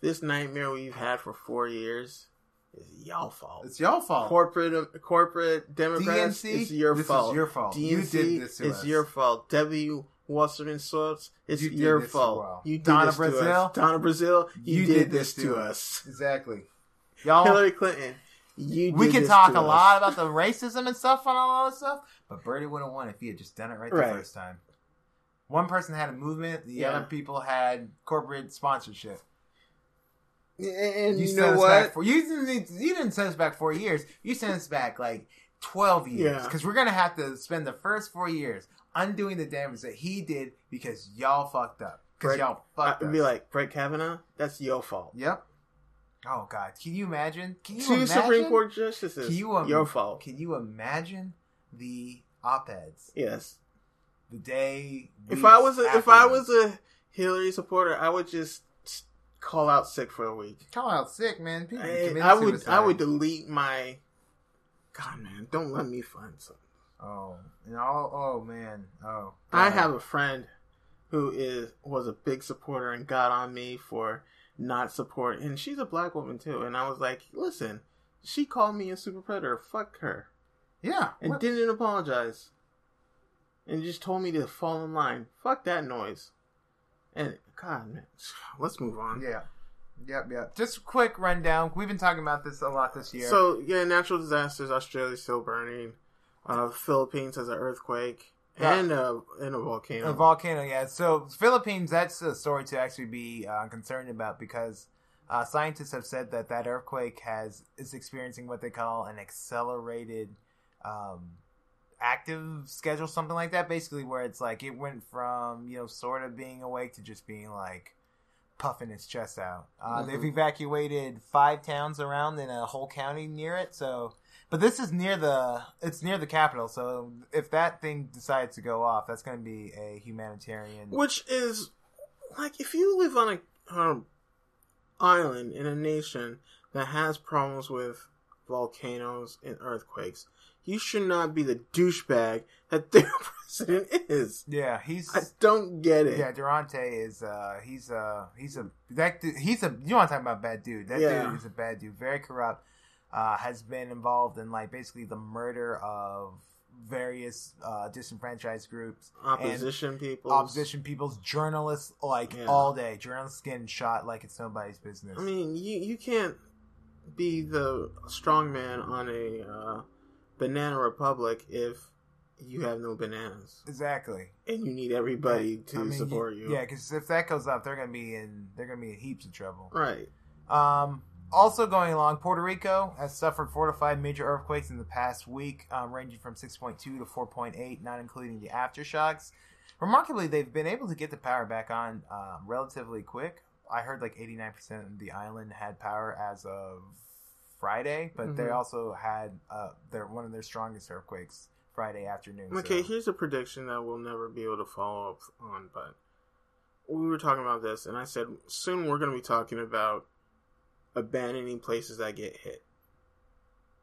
"This nightmare we've had for four years is y'all fault." it's your fault. corporate corporate Democrats, DNC, it's your this is fault. your fault. DNC, You did this to it's us. your fault. W. Wasserman Schultz, it's You your fault. You did Donna this to us. Donna Brazile, you, you did, this to us. Exactly. Y'all, Hillary Clinton, you. we can this talk a us. lot about the racism and stuff and all that stuff, but Bernie would have won if he had just done it right the Right. first time. One person had a movement, the Yeah. other people had corporate sponsorship. And you, sent know what? For, you, didn't, you didn't send us back four years. You sent us back like 12 years. Yeah. Because we're going to have to spend the first four years undoing the damage that he did because y'all fucked up. Because y'all fucked I'd us. be like Brett Kavanaugh. That's your fault. yep. Oh, God. Can you imagine? Can you Two imagine? Supreme Court justices. Can you, um, your fault. Can you imagine the op-eds? Yes. The day... If I was a, if I was a Hillary supporter, I would just call out sick for a week. Call out sick, man. People I, I would. I would delete my. God, man, don't let me find something. Oh, and all, oh man. Oh. I have a friend who is was a big supporter and got on me for not support, and she's a black woman too. And I was like, listen, she called me a super predator. Fuck her, Yeah. and what- didn't apologize, and just told me to fall in line. Fuck that noise. And God, man, let's move on. Yeah. Yep, yep. Just a quick rundown. We've been talking about this a lot this year. So yeah, natural disasters. Australia's still burning. Uh, Philippines has an earthquake Yeah. and a and a volcano. a volcano, yeah. So Philippines, that's a story to actually be uh, concerned about because uh, scientists have said that that earthquake has is experiencing what they call an accelerated um, active schedule, something like that. Basically, where it's like it went from you know sort of being awake to just being like puffing its chest out. Uh, Mhm. They've evacuated five towns around and a whole county near it. So, but this is near the it's near the capital. So if that thing decides to go off, that's going to be a humanitarian. which is like if you live on a um, island in a nation that has problems with volcanoes and earthquakes, you should not be the douchebag that their president is. Yeah, he's I don't get it. yeah. Duterte is uh he's uh he's a that dude, he's a you want to talk about bad dude? That Yeah. dude is a bad dude, very corrupt. Uh, has been involved in like basically the murder of various uh, disenfranchised groups, Opposition people. opposition people's journalists like Yeah. all day. Journalists getting shot like it's nobody's business. I mean, you you can't be the strong man on a uh, banana republic if you have no bananas, exactly. and you need everybody to I mean, support you. Yeah, because if that goes up, they're gonna be in they're gonna be in heaps of trouble. Right. Um, also going along, Puerto Rico has suffered four to five major earthquakes in the past week, um, ranging from 6.2 to 4.8, not including the aftershocks. Remarkably, they've been able to get the power back on um, relatively quick. I heard like 89% of the island had power as of Friday, but they Mhm. also had uh, their one of their strongest earthquakes Friday afternoon. Okay, so- here's a prediction that we'll never be able to follow up on, but we were talking about this, and I said soon we're going to be talking about abandoning places that get hit.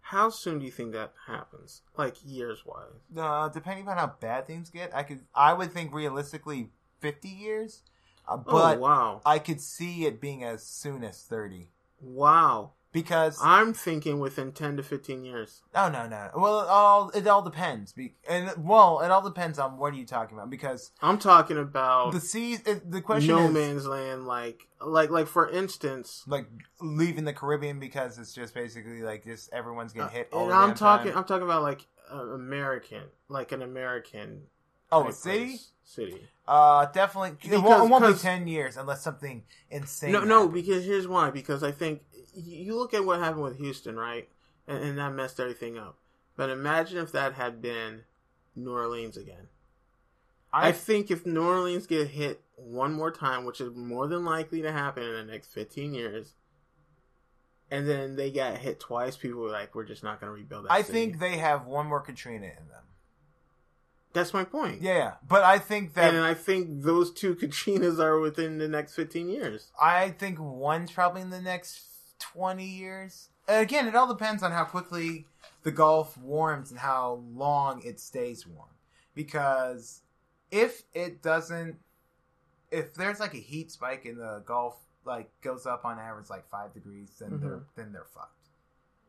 How soon do you think that happens? Like years wise? uh, depending on how bad things get, I could I would think realistically fifty years, uh, Oh but wow, I could see it being as soon as thirty wow! Because I'm thinking within ten to fifteen years. oh no no well it all it all depends Be- and well it all depends on what are you talking about because I'm talking about the seas it, the question no is man's land, like like like for instance. like leaving the Caribbean because it's just basically like just everyone's getting hit. all and the I'm talking. time. I'm talking about like uh, American, like an American. oh a city. place. City. Uh, definitely. it, won't, it won't be ten years unless something insane. No, no, because here's why. Because I think you look at what happened with Houston, right, and, and that messed everything up. But imagine if that had been New Orleans again. I, I, think if New Orleans get hit one more time, which is more than likely to happen in the next 15 years, and then they got hit twice, people were like, "We're just not going to rebuild that." I city." think they have one more Katrina in them. that's my point. Yeah, yeah. but I think that and I think those two Katrinas are within the next 15 years. I think one's probably in the next twenty years. Again, it all depends on how quickly the Gulf warms and how long it stays warm. Because if it doesn't, if there's like a heat spike in the Gulf, like goes up on average like five degrees, then they're then they're fucked.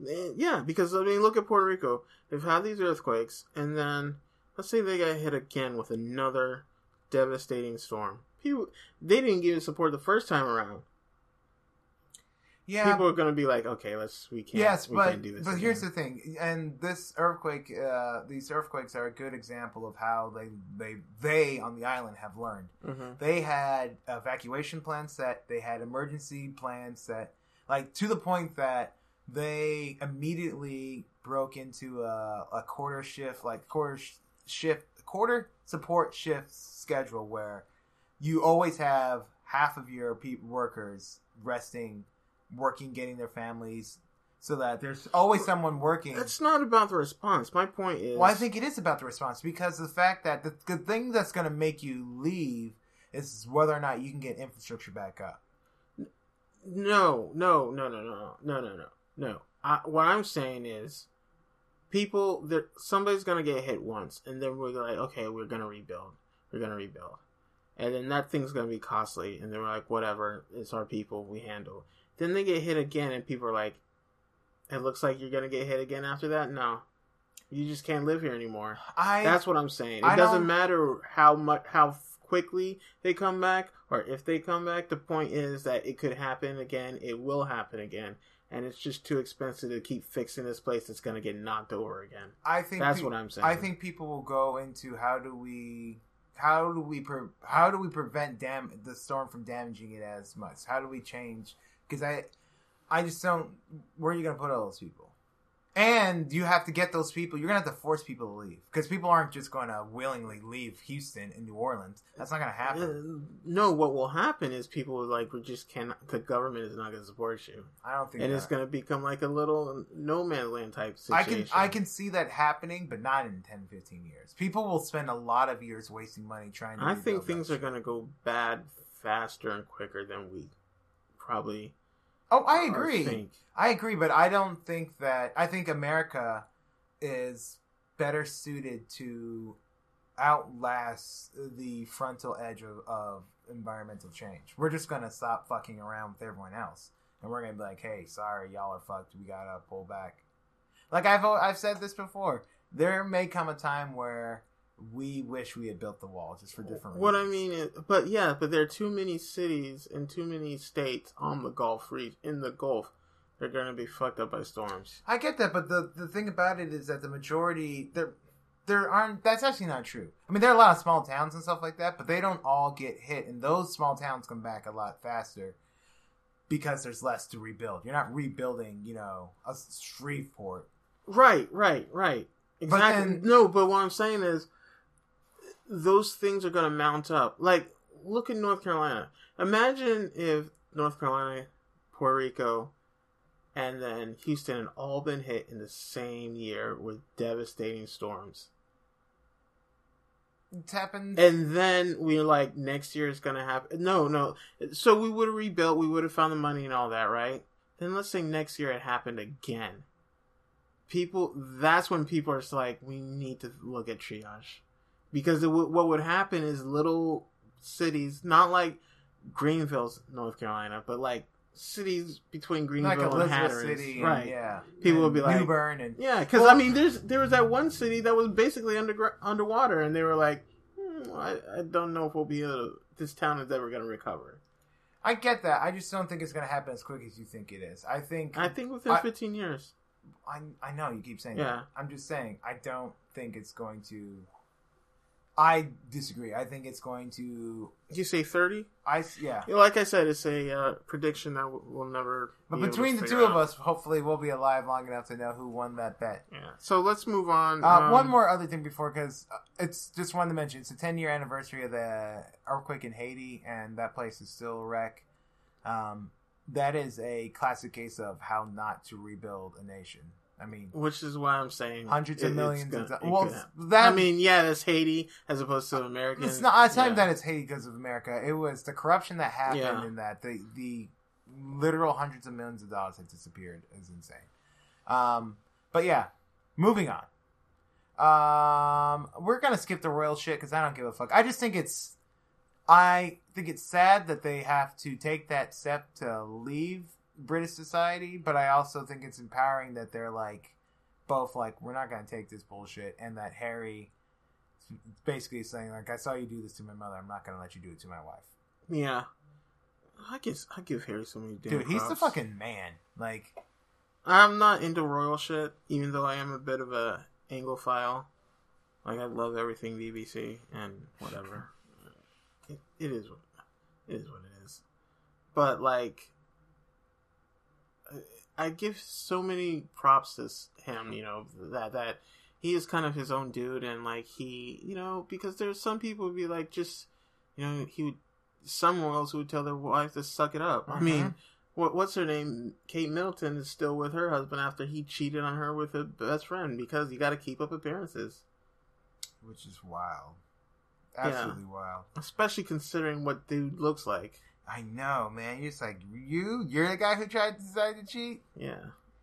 Eh, Yeah, because I mean, look at Puerto Rico. They've had these earthquakes, and then let's say they got hit again with another devastating storm. People, they didn't give support the first time around. Yeah, People are going to be like, "Okay, let's we can't." yes, we but can't do this. but again. here's the thing, and this earthquake, uh, these earthquakes are a good example of how they they they on the island have learned. Mhm. They had evacuation plans set. They had emergency plans set, like to the point that they immediately broke into a, a quarter shift, like quarter sh- shift, quarter support shift schedule where you always have half of your pe- workers resting, working, getting their families, so that there's always someone working. It's not about the response. My point is, Well, I think it is about the response because the fact that the, the thing that's going to make you leave is whether or not you can get infrastructure back up. no, no, no, no, no, no, no, no, no. I, what I'm saying is, people, there, somebody's gonna get hit once, and then we're like, okay, we're gonna rebuild, we're gonna rebuild, and then that thing's gonna be costly, and then we're like, whatever, it's our people, we handle. Then they get hit again, and people are like, it looks like you're gonna get hit again after that. No, you just can't live here anymore. I That's what I'm saying. It I doesn't don't- matter how much how quickly they come back or if they come back. The point is that it could happen again. It will happen again, and it's just too expensive to keep fixing this place that's going to get knocked over again. I think That's pe- what I'm saying. I think people will go into how do we how do we pre- how do we prevent dam the storm from damaging it as much? How do we change? Because I I just don't. Where are you going to put all those people? And you have to get those people. You're gonna have to force people to leave because people aren't just going to willingly leave Houston and New Orleans. That's not gonna happen. Uh, no, what will happen is people will like we just cannot. The government is not going to support you, I don't think. and that- it's going to become like a little no man land type situation. I can I can see that happening, but not in 10, 15 years. People will spend a lot of years wasting money trying to. I think things are going to go bad faster and quicker than we probably. Oh, I agree. I agree, but I don't think that. I think America is better suited to outlast the frontal edge of, of environmental change. We're just gonna stop fucking around with everyone else, and we're gonna be like, "Hey, sorry, y'all are fucked. We gotta pull back." Like I've I've said this before. There may come a time where we wish we had built the wall just for different What I mean is, but yeah, but there are too many cities and too many states on the Gulf region in the Gulf. They're gonna be fucked up by storms. I get that, but the the thing about it is that the majority there there aren't. That's actually not true. I mean, there are a lot of small towns and stuff like that, but they don't all get hit, and those small towns come back a lot faster because there's less to rebuild. You're not rebuilding, you know, a Shreveport. Right, right, right. Exactly. then- no, but what I'm saying is, those things are gonna mount up. Like, look at North Carolina. Imagine if North Carolina, Puerto Rico, and then Houston had all been hit in the same year with devastating storms. It's happened. And then we were like, next year is gonna happen. No, no. So we would have rebuilt. We would have found the money and all that, right? Then let's say next year it happened again. People, that's when people are just like, we need to look at triage, because it w- what would happen is little cities, not like Greenville, North Carolina, but like cities between Greenville like and Hatteras, City, right? Yeah, People would be like- New Bern and Yeah, because Well- I mean, there's there was that one city that was basically under underwater, and they were like, hmm, I, I don't know if we'll be able. To, this town is ever going to recover. I get that. I just don't think it's going to happen as quick as you think it is. I think I think within I- 15 years. I I know you keep saying Yeah. that. I'm just saying I don't think it's going to. I disagree. I think it's going to. Did you say 30? I yeah. You know, like I said, it's a uh, prediction that we'll, never. But be between the two of us, hopefully we'll be alive long enough to know who won that bet. Yeah. So let's move on. Uh, Um, one more other thing before, because it's just one to mention. It's a 10 year anniversary of the earthquake in Haiti, and that place is still a wreck. Um, that is a classic case of how not to rebuild a nation. I mean, Which is why I'm saying hundreds of millions gonna- of dollars. Well, that I mean, yeah, that's Haiti as opposed to America. It's not. It's not yeah. that it's Haiti because of America. It was the corruption that happened Yeah. in that the the literal hundreds of millions of dollars had disappeared is insane. Um, but yeah, moving on. Um, we're gonna skip the royal shit because I don't give a fuck. I just think it's, I think it's sad that they have to take that step to leave British society, but I also think it's empowering that they're like, both like, we're not gonna take this bullshit, and that Harry basically saying like, I saw you do this to my mother, I'm not gonna let you do it to my wife. Yeah. I guess I give Harry so many damn Dude, he's the fucking man. Like, I'm not into royal shit, even though I am a bit of a Anglophile. Like I love everything BBC and whatever. It, it is. It is what it is. But like, I- give so many props to him. You know that that he is kind of his own dude, and like he, you know, because there's some people would be like just, you know, he would some else would tell their wife to suck it up. I mm-hmm. mean, what what's her name? Kate Middleton is still with her husband after he cheated on her with her best friend because you got to keep up appearances, which is wild. Absolutely wild. especially considering what dude looks like. I know, man. You're just like, you? You're the guy who tried to decide to cheat? Yeah,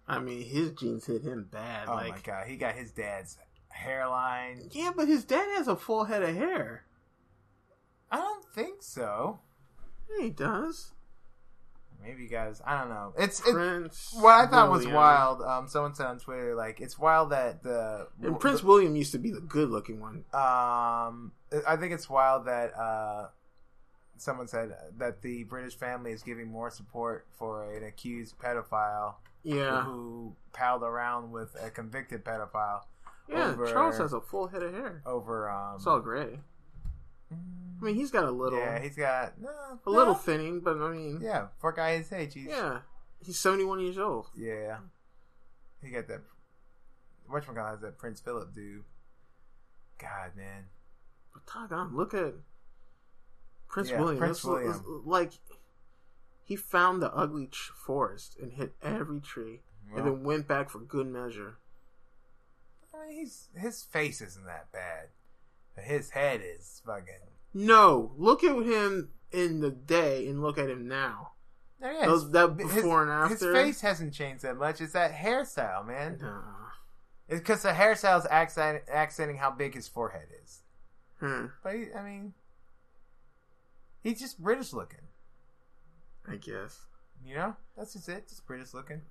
I mean his genes hit him bad. Oh like, my god, he got his dad's hairline. yeah, but his dad has a full head of hair. I don't think so. Yeah, he does. Maybe you guys, I don't know. It's it, Prince. what I thought was wild. Um, someone said on Twitter, like, it's wild that the And Prince William used to be the good looking one. Um, I think it's wild that uh, someone said that the British family is giving more support for an accused pedophile Yeah, who palled around with a convicted pedophile yeah. over- Charles has a full head of hair. over. Um, It's all gray. I mean, he's got a little, yeah, he's got no, a little thinning, but I mean, Yeah, for a guy his age, he's, yeah, he's seventy one years old. yeah. He got that. Whatchamacallit has that Prince Philip dude. God, man. But doggone, look at Prince Yeah, William. Prince William. like he found the ugly forest and hit every tree, Well, and then went back for good measure. I mean, he's his face isn't that bad, but his head is fucking. No, look at him in the day and look at him now. Oh, yeah, Those- his- that his- before and His after? face hasn't changed that much. It's that hairstyle, man. Nah. It's because the hairstyle's accent, accenting how big his forehead is. Hmm, But he, I mean, he's just British looking. I guess. You know, that's just it. Just British looking.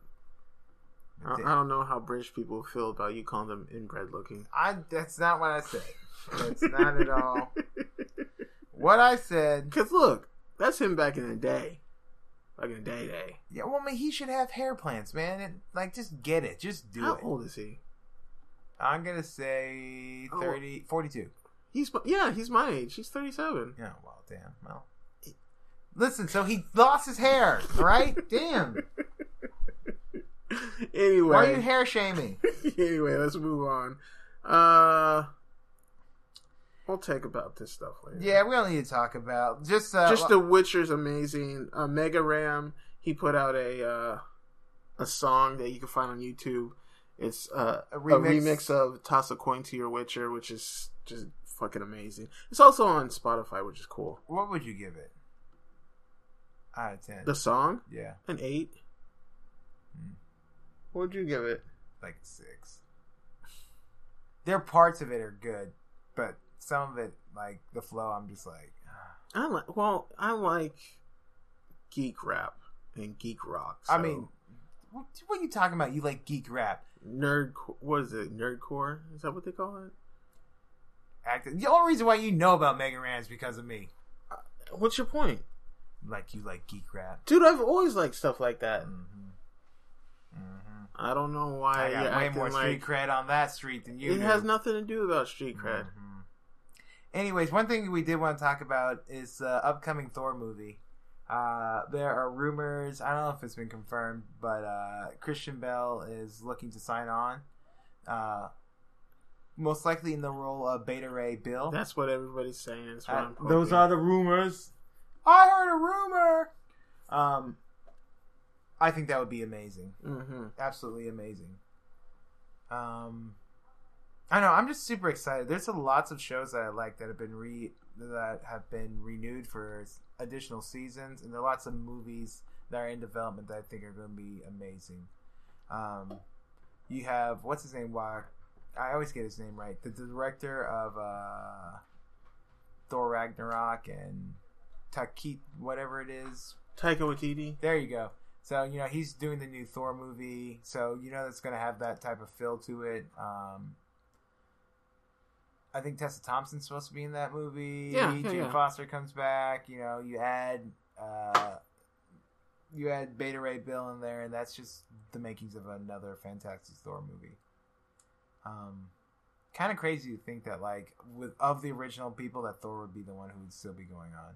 I, I don't know how British people feel about you calling them inbred looking. I. That's not what I said. That's not at all what I said. Because look, that's him back in the day. Back in the day, day. Yeah, well, I mean, he should have hair plants, man. And, like, just get it. Just do How it. How old is he? I'm gonna say Oh. 42. He's yeah, he's my age. He's thirty seven. Yeah, well, damn. Well, listen. So he lost his hair, right? damn. anyway, Why are you hair shaming? anyway, let's move on. Uh, we'll talk about this stuff later. Yeah, we don't need to talk about just uh, just The Witcher's amazing. Uh, Mega Ran, he put out a uh, a song that you can find on YouTube. It's uh, A a, remix? remix. of "Toss a Coin to Your Witcher," which is just fucking amazing. It's also on Spotify, which is cool. What would you give it? Out of ten. The song, yeah, an eight. Hmm. What would you give it? like six. There are parts of it are good, but some of it, like the flow, I'm just like, ah. I like. Well, I like geek rap and geek rock. I mean, what, what are you talking about? You like geek rap? nerd. What is it? Nerdcore? Is that what they call it? The only reason why you know about Mega Ran is because of me. What's your point, Like you like geek rap. dude? I've always liked stuff like that. Mm-hmm. Mm-hmm. I don't know why I got way more street like cred on that street than you. it do. has nothing to do about street cred. Mhm. Anyways, one thing we did want to talk about is the upcoming Thor movie. Uh, there are rumors. I don't know if it's been confirmed, but uh, Christian Bale is looking to sign on. Most likely in the role of Beta Ray Bill. That's what everybody's saying. That's what Uh, I'm those are the rumors. I heard a rumor. Um, I think that would be amazing Mhm. absolutely amazing. Um, I know I'm just super excited. There's a lots of shows that I like that have been re that have been renewed for additional seasons, and there are lots of movies that are in development that I think are going to be amazing. Um, you have what's his name? Why I always get his name right. The director of uh, Thor Ragnarok and Takit, whatever it is, Taika Waititi. there you go. So you know he's doing the new Thor movie, so you know that's going to have that type of feel to it. Um, I think Tessa Thompson's supposed to be in that movie. Yeah, yeah, Jane yeah. Foster comes back. You know, you add uh, you add Beta Ray Bill in there, and that's just the makings of another Fantastic Thor movie. Um, kind of crazy to think that like with of the original people, that Thor would be the one who would still be going on.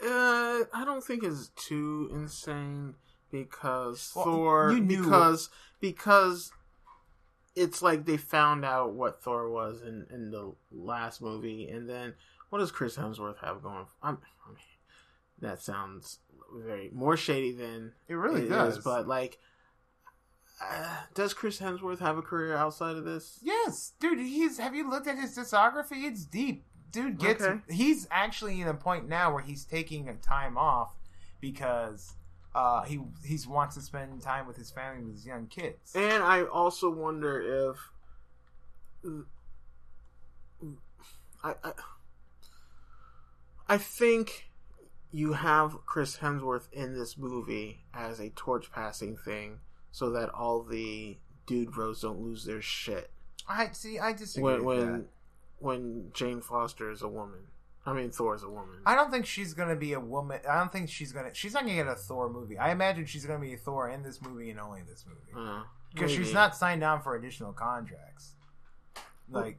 Uh, I don't think it's too insane because Well, Thor. because because it's like they found out what Thor was in in the last movie, and then what does Chris Hemsworth have going? I'm, I mean, that sounds very more shady than It really it does, is, but like. Uh, does Chris Hemsworth have a career outside of this? Yes, dude. He's. Have you looked at his discography? It's deep. Dude gets. Okay. He's actually in a point now where he's taking a time off because uh, he he's wants to spend time with his family with his young kids. And I also wonder if I, I I think you have Chris Hemsworth in this movie as a torch passing thing, so that all the dude bros don't lose their shit I see. I disagree when when that. when Jane Foster is a woman. I mean, Thor is a woman. I don't think she's gonna be a woman. I don't think she's gonna. She's not gonna get a Thor movie. I imagine she's gonna be a Thor in this movie and only this movie Uh, because she's not signed on for additional contracts. Like.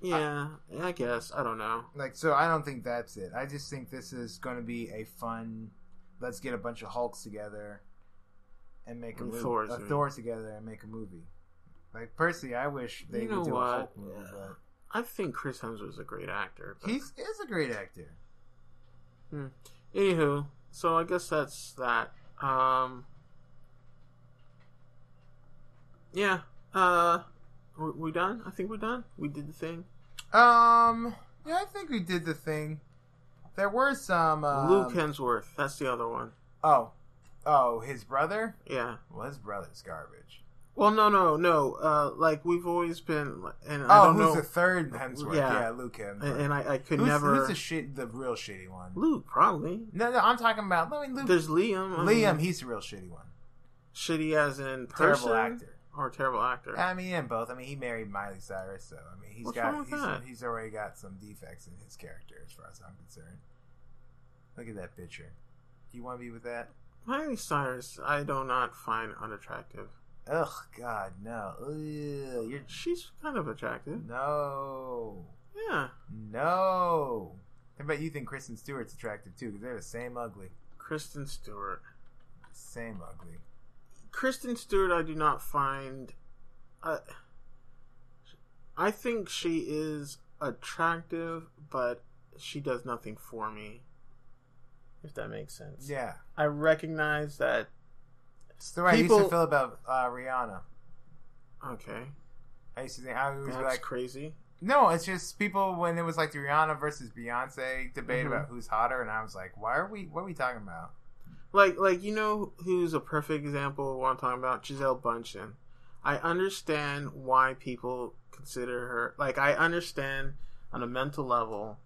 Yeah, I guess I don't know. like so i don't think that's it i just think this is going to be a fun let's get a bunch of hulks together and make a And movie Thors, a I thor together and make a movie like personally i wish they You know would do what? a hulk movie Yeah. I think Chris Hemsworth is a great actor. but but- he is a great actor Anywho, so I guess that's that. Um, yeah. Uh, we, we done? I think we're done. We did the thing. um yeah i think we did the thing there were some um, Luke Hemsworth. That's the other one. oh oh his brother Yeah. well his brother's garbage Well, no, no, no. Uh, like we've always been, and I oh don't who's know, the third hemsworth yeah, Yeah. luke hemsworth and, and I, I could who's, never. who's the shit the real shitty one Luke, probably. no no i'm talking about i mean luke There's Liam. I Liam, mean, he's the real shitty one. shitty as in person Terrible actor. or terrible actor. I mean, in both. I mean, he married Miley Cyrus, so I mean, he's What's got he's, he's already got some defects in his character, as far as I'm concerned. Look at that picture. Do you want to be with that? Miley Cyrus, I do not find unattractive. Ugh, God, no. Ugh, you're She's kind of attractive. no, Yeah. no. I bet you think Kristen Stewart's attractive too, because they're the same ugly, Kristen Stewart. same ugly. Kristen Stewart, I do not find. Uh, I think she is attractive, but she does nothing for me. If that makes sense. Yeah, I recognize that It's the way I used to People- feel about uh, Rihanna. Okay, I used to think I was like, crazy. no, it's just people when it was like the Rihanna versus Beyonce debate Mhm. about who's hotter, and I was like, why are we? What are we talking about? Like, like you know who's a perfect example of what I'm talking about? Gisele Bündchen. I understand why people consider her like I understand on a mental level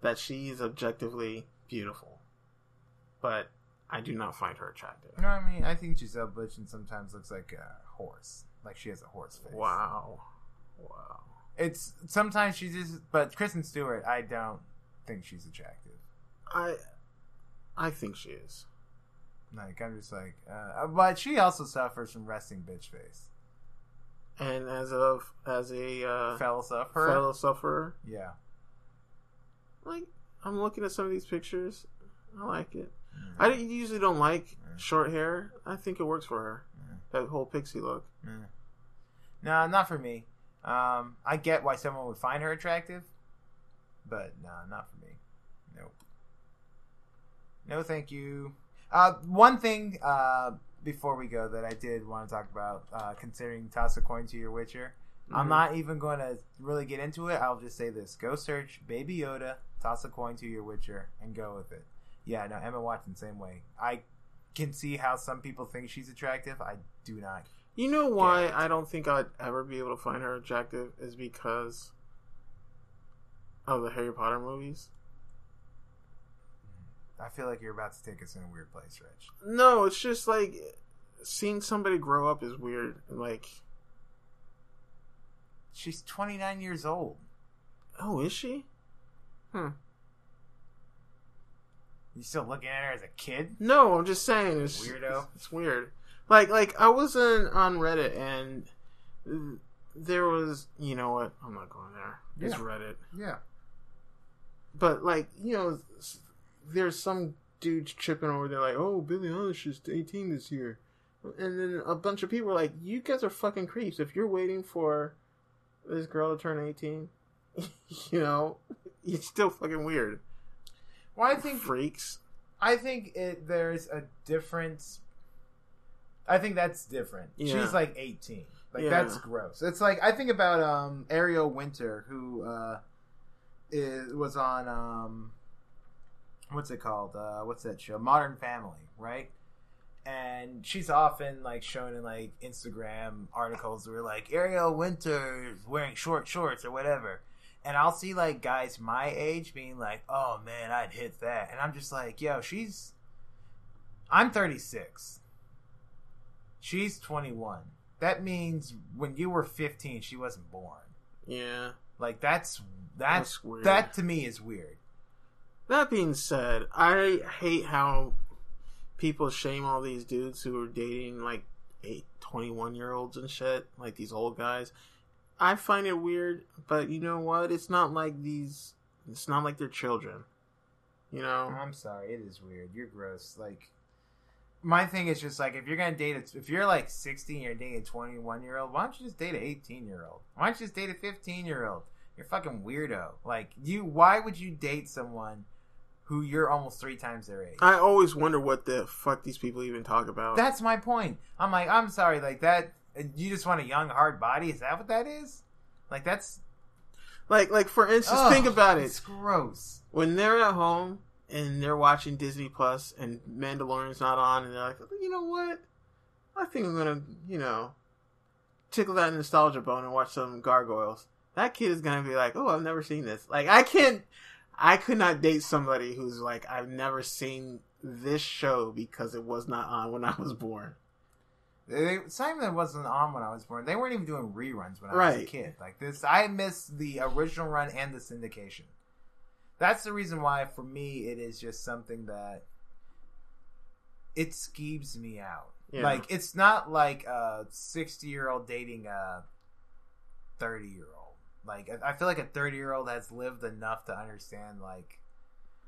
that she is objectively beautiful, but I do not find her attractive. You know what I mean? I think Gisele Bündchen sometimes looks like a horse, like she has a horse face. Wow, wow. It's sometimes she's just, but Kristen Stewart, I don't think she's attractive. I, I think she is. Like I'm just like, uh, but she also suffers from resting bitch face. And as of as a uh, Fellow sufferer. fellow sufferer, Yeah. like I'm looking at some of these pictures, I like it. Mm. I usually don't like Mm. short hair. I think it works for her. Mm. That whole pixie look. No, not for me. Um, I get why someone would find her attractive, but no, not for me. Nope. No, thank you. Uh, one thing uh, before we go that I did want to talk about, uh, considering toss a coin to your Witcher. I'm Mhm. not even going to really get into it. I'll just say this: go search Baby Yoda, toss a coin to your Witcher, and go with it. Yeah, no, Emma Watson, same way. I can see how some people think she's attractive. I do not. You know why I don't think I'd ever be able to find her attractive is because of the Harry Potter movies. I feel like you're about to take us in a weird place, Rich. No, it's just like seeing somebody grow up is weird. Like, She's 29 years old. oh, is she? Hmm. You still looking at her as a kid? No, I'm just saying it's Weirdo. It's, it's weird. Like, like I was in, on Reddit and there was, you know what? I'm not going there. It's Reddit. Yeah. But like, you know, there's some dudes tripping over there like, "Oh, Billie Eilish is 18 this year," and then a bunch of people are like, "You guys are fucking creeps. If you're waiting for this girl to turn 18, you know, it's still fucking weird." Well, I think freaks. I think it there's a difference. I think that's different. Yeah. She's like 18. Like Yeah. that's gross. It's like I think about um Ariel Winter who uh is was on um what's it called? Uh what's that show? Modern Family, right? And she's often like shown in like Instagram articles where like Ariel Winter is wearing short shorts or whatever. And I'll see like guys my age being like, "Oh man, I'd hit that," and I'm just like, "Yo, she's." I'm 36. She's 21. That means when you were 15, she wasn't born. Yeah. Like that's that's, That's weird. that to me is weird. That being said, I hate how people shame all these dudes who are dating like eight, 21 year olds and shit, like these old guys. I find it weird, but you know what? It's not like these. It's not like they're children. You know? I'm sorry, it is weird. You're gross. Like my thing is just like if you're gonna date a, if you're like 16, you're dating a 21 year old. Why don't you just date an 18 year old? Why don't you just date a 15 year old? You're a fucking weirdo. Like you, why would you date someone who you're almost three times their age? I always wonder what the fuck these people even talk about. That's my point. I'm like, I'm sorry, like that. You just want a young, hard body? Is that what that is? Like that's like, like for instance, Ugh, think about it. It's gross. when they're at home and they're watching Disney Plus and Mandalorian's not on, and they're like, you know what? I think I'm gonna, you know, tickle that nostalgia bone and watch some Gargoyles. That kid is gonna be like, oh, I've never seen this. Like, I can't, I could not date somebody who's like, I've never seen this show because it was not on when I was born. They, Simon wasn't on when I was born. They weren't even doing reruns when I was a kid. Like this, I missed the original run and the syndication. That's the reason why, for me, it is just something that it skeeves me out. Yeah. Like it's not like a sixty-year-old dating a thirty-year-old. Like I I feel like a thirty-year-old has lived enough to understand. Like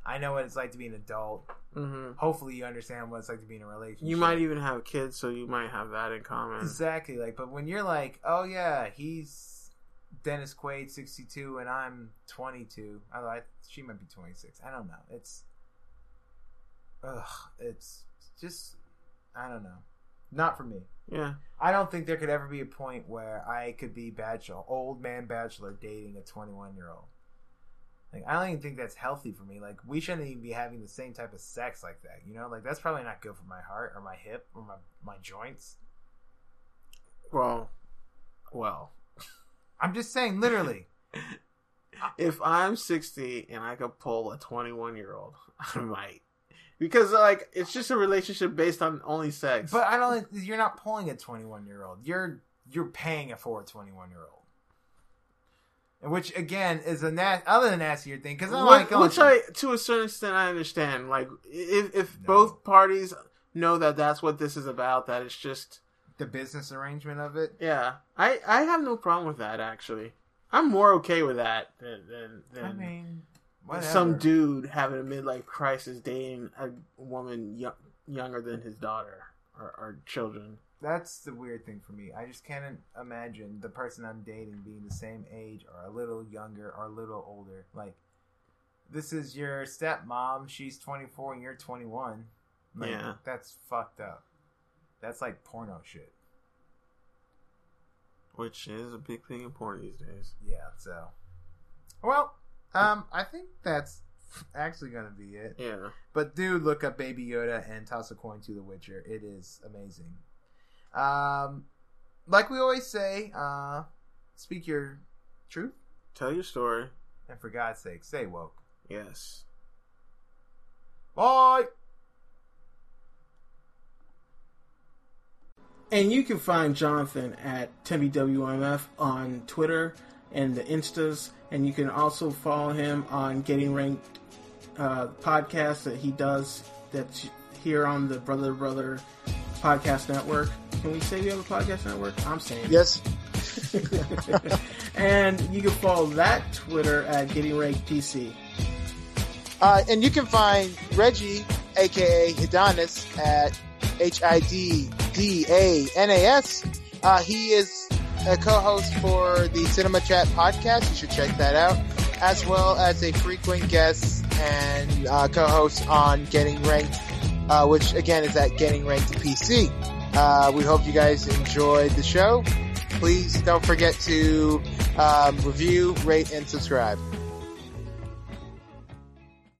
I know what it's like to be an adult. hmm Hopefully, you understand what it's like to be in a relationship. You might even have kids, so you might have that in common. Exactly. Like, but when you're like, oh yeah, he's Dennis Quaid, 62, and I'm 22. I, I she might be 26. I don't know. It's, ugh, it's just, I don't know. Not for me. Yeah. I don't think there could ever be a point where I could be bachelor, old man bachelor, dating a 21 year old. Like, I don't even think that's healthy for me. Like, we shouldn't even be having the same type of sex like that. You know, like that's probably not good for my heart or my hip or my my joints. Well, well, I'm just saying, literally. if I'm 60 and I could pull a 21 year old, I might. Because like it's just a relationship based on only sex. But I don't. You're not pulling a 21 year old. You're you're paying it for a 21 year old. Which again is a na- other than nastier thing because I'm like, which, I to a certain extent I understand. Like if if No. both parties know that that's what this is about, that it's just the business arrangement of it. yeah. I I have no problem with that actually. I'm more okay with that than than, than I mean, whatever. some dude having a midlife crisis dating a woman yo- younger than his daughter or, or children. That's the weird thing for me. I just can't imagine the person I'm dating being the same age or a little younger or a little older. Like, this is your stepmom. She's 24 and you're 21. Like, Yeah. That's fucked up. That's like porno shit. Which is a big thing in porn these days. Yeah, so. Well, um, I think that's actually going to be it. Yeah. But do look up Baby Yoda and toss a coin to The Witcher. It is amazing. Um, like we always say, uh, speak your truth, Tell your story. and for God's sake, stay woke. Yes. Bye. And you can find Jonathan at TimmyWMF on Twitter and the Instas, and you can also follow him on Getting Ranked uh, podcast that he does that's here on the Brother Brother Podcast Network. Can we say we have a podcast network? I'm saying. Yes. and you can follow that Twitter at Getting Ranked PC. Uh, and you can find Reggie, aka Hiddanas, at H I D D A N A S. Uh, he is a co-host for the Cinema Chat podcast. You should check that out, as well as a frequent guest and uh, co-host on Getting Ranked, uh, which again is at Getting Ranked PC. Uh, we hope you guys enjoyed the show. Please don't forget to um, review, rate, and subscribe.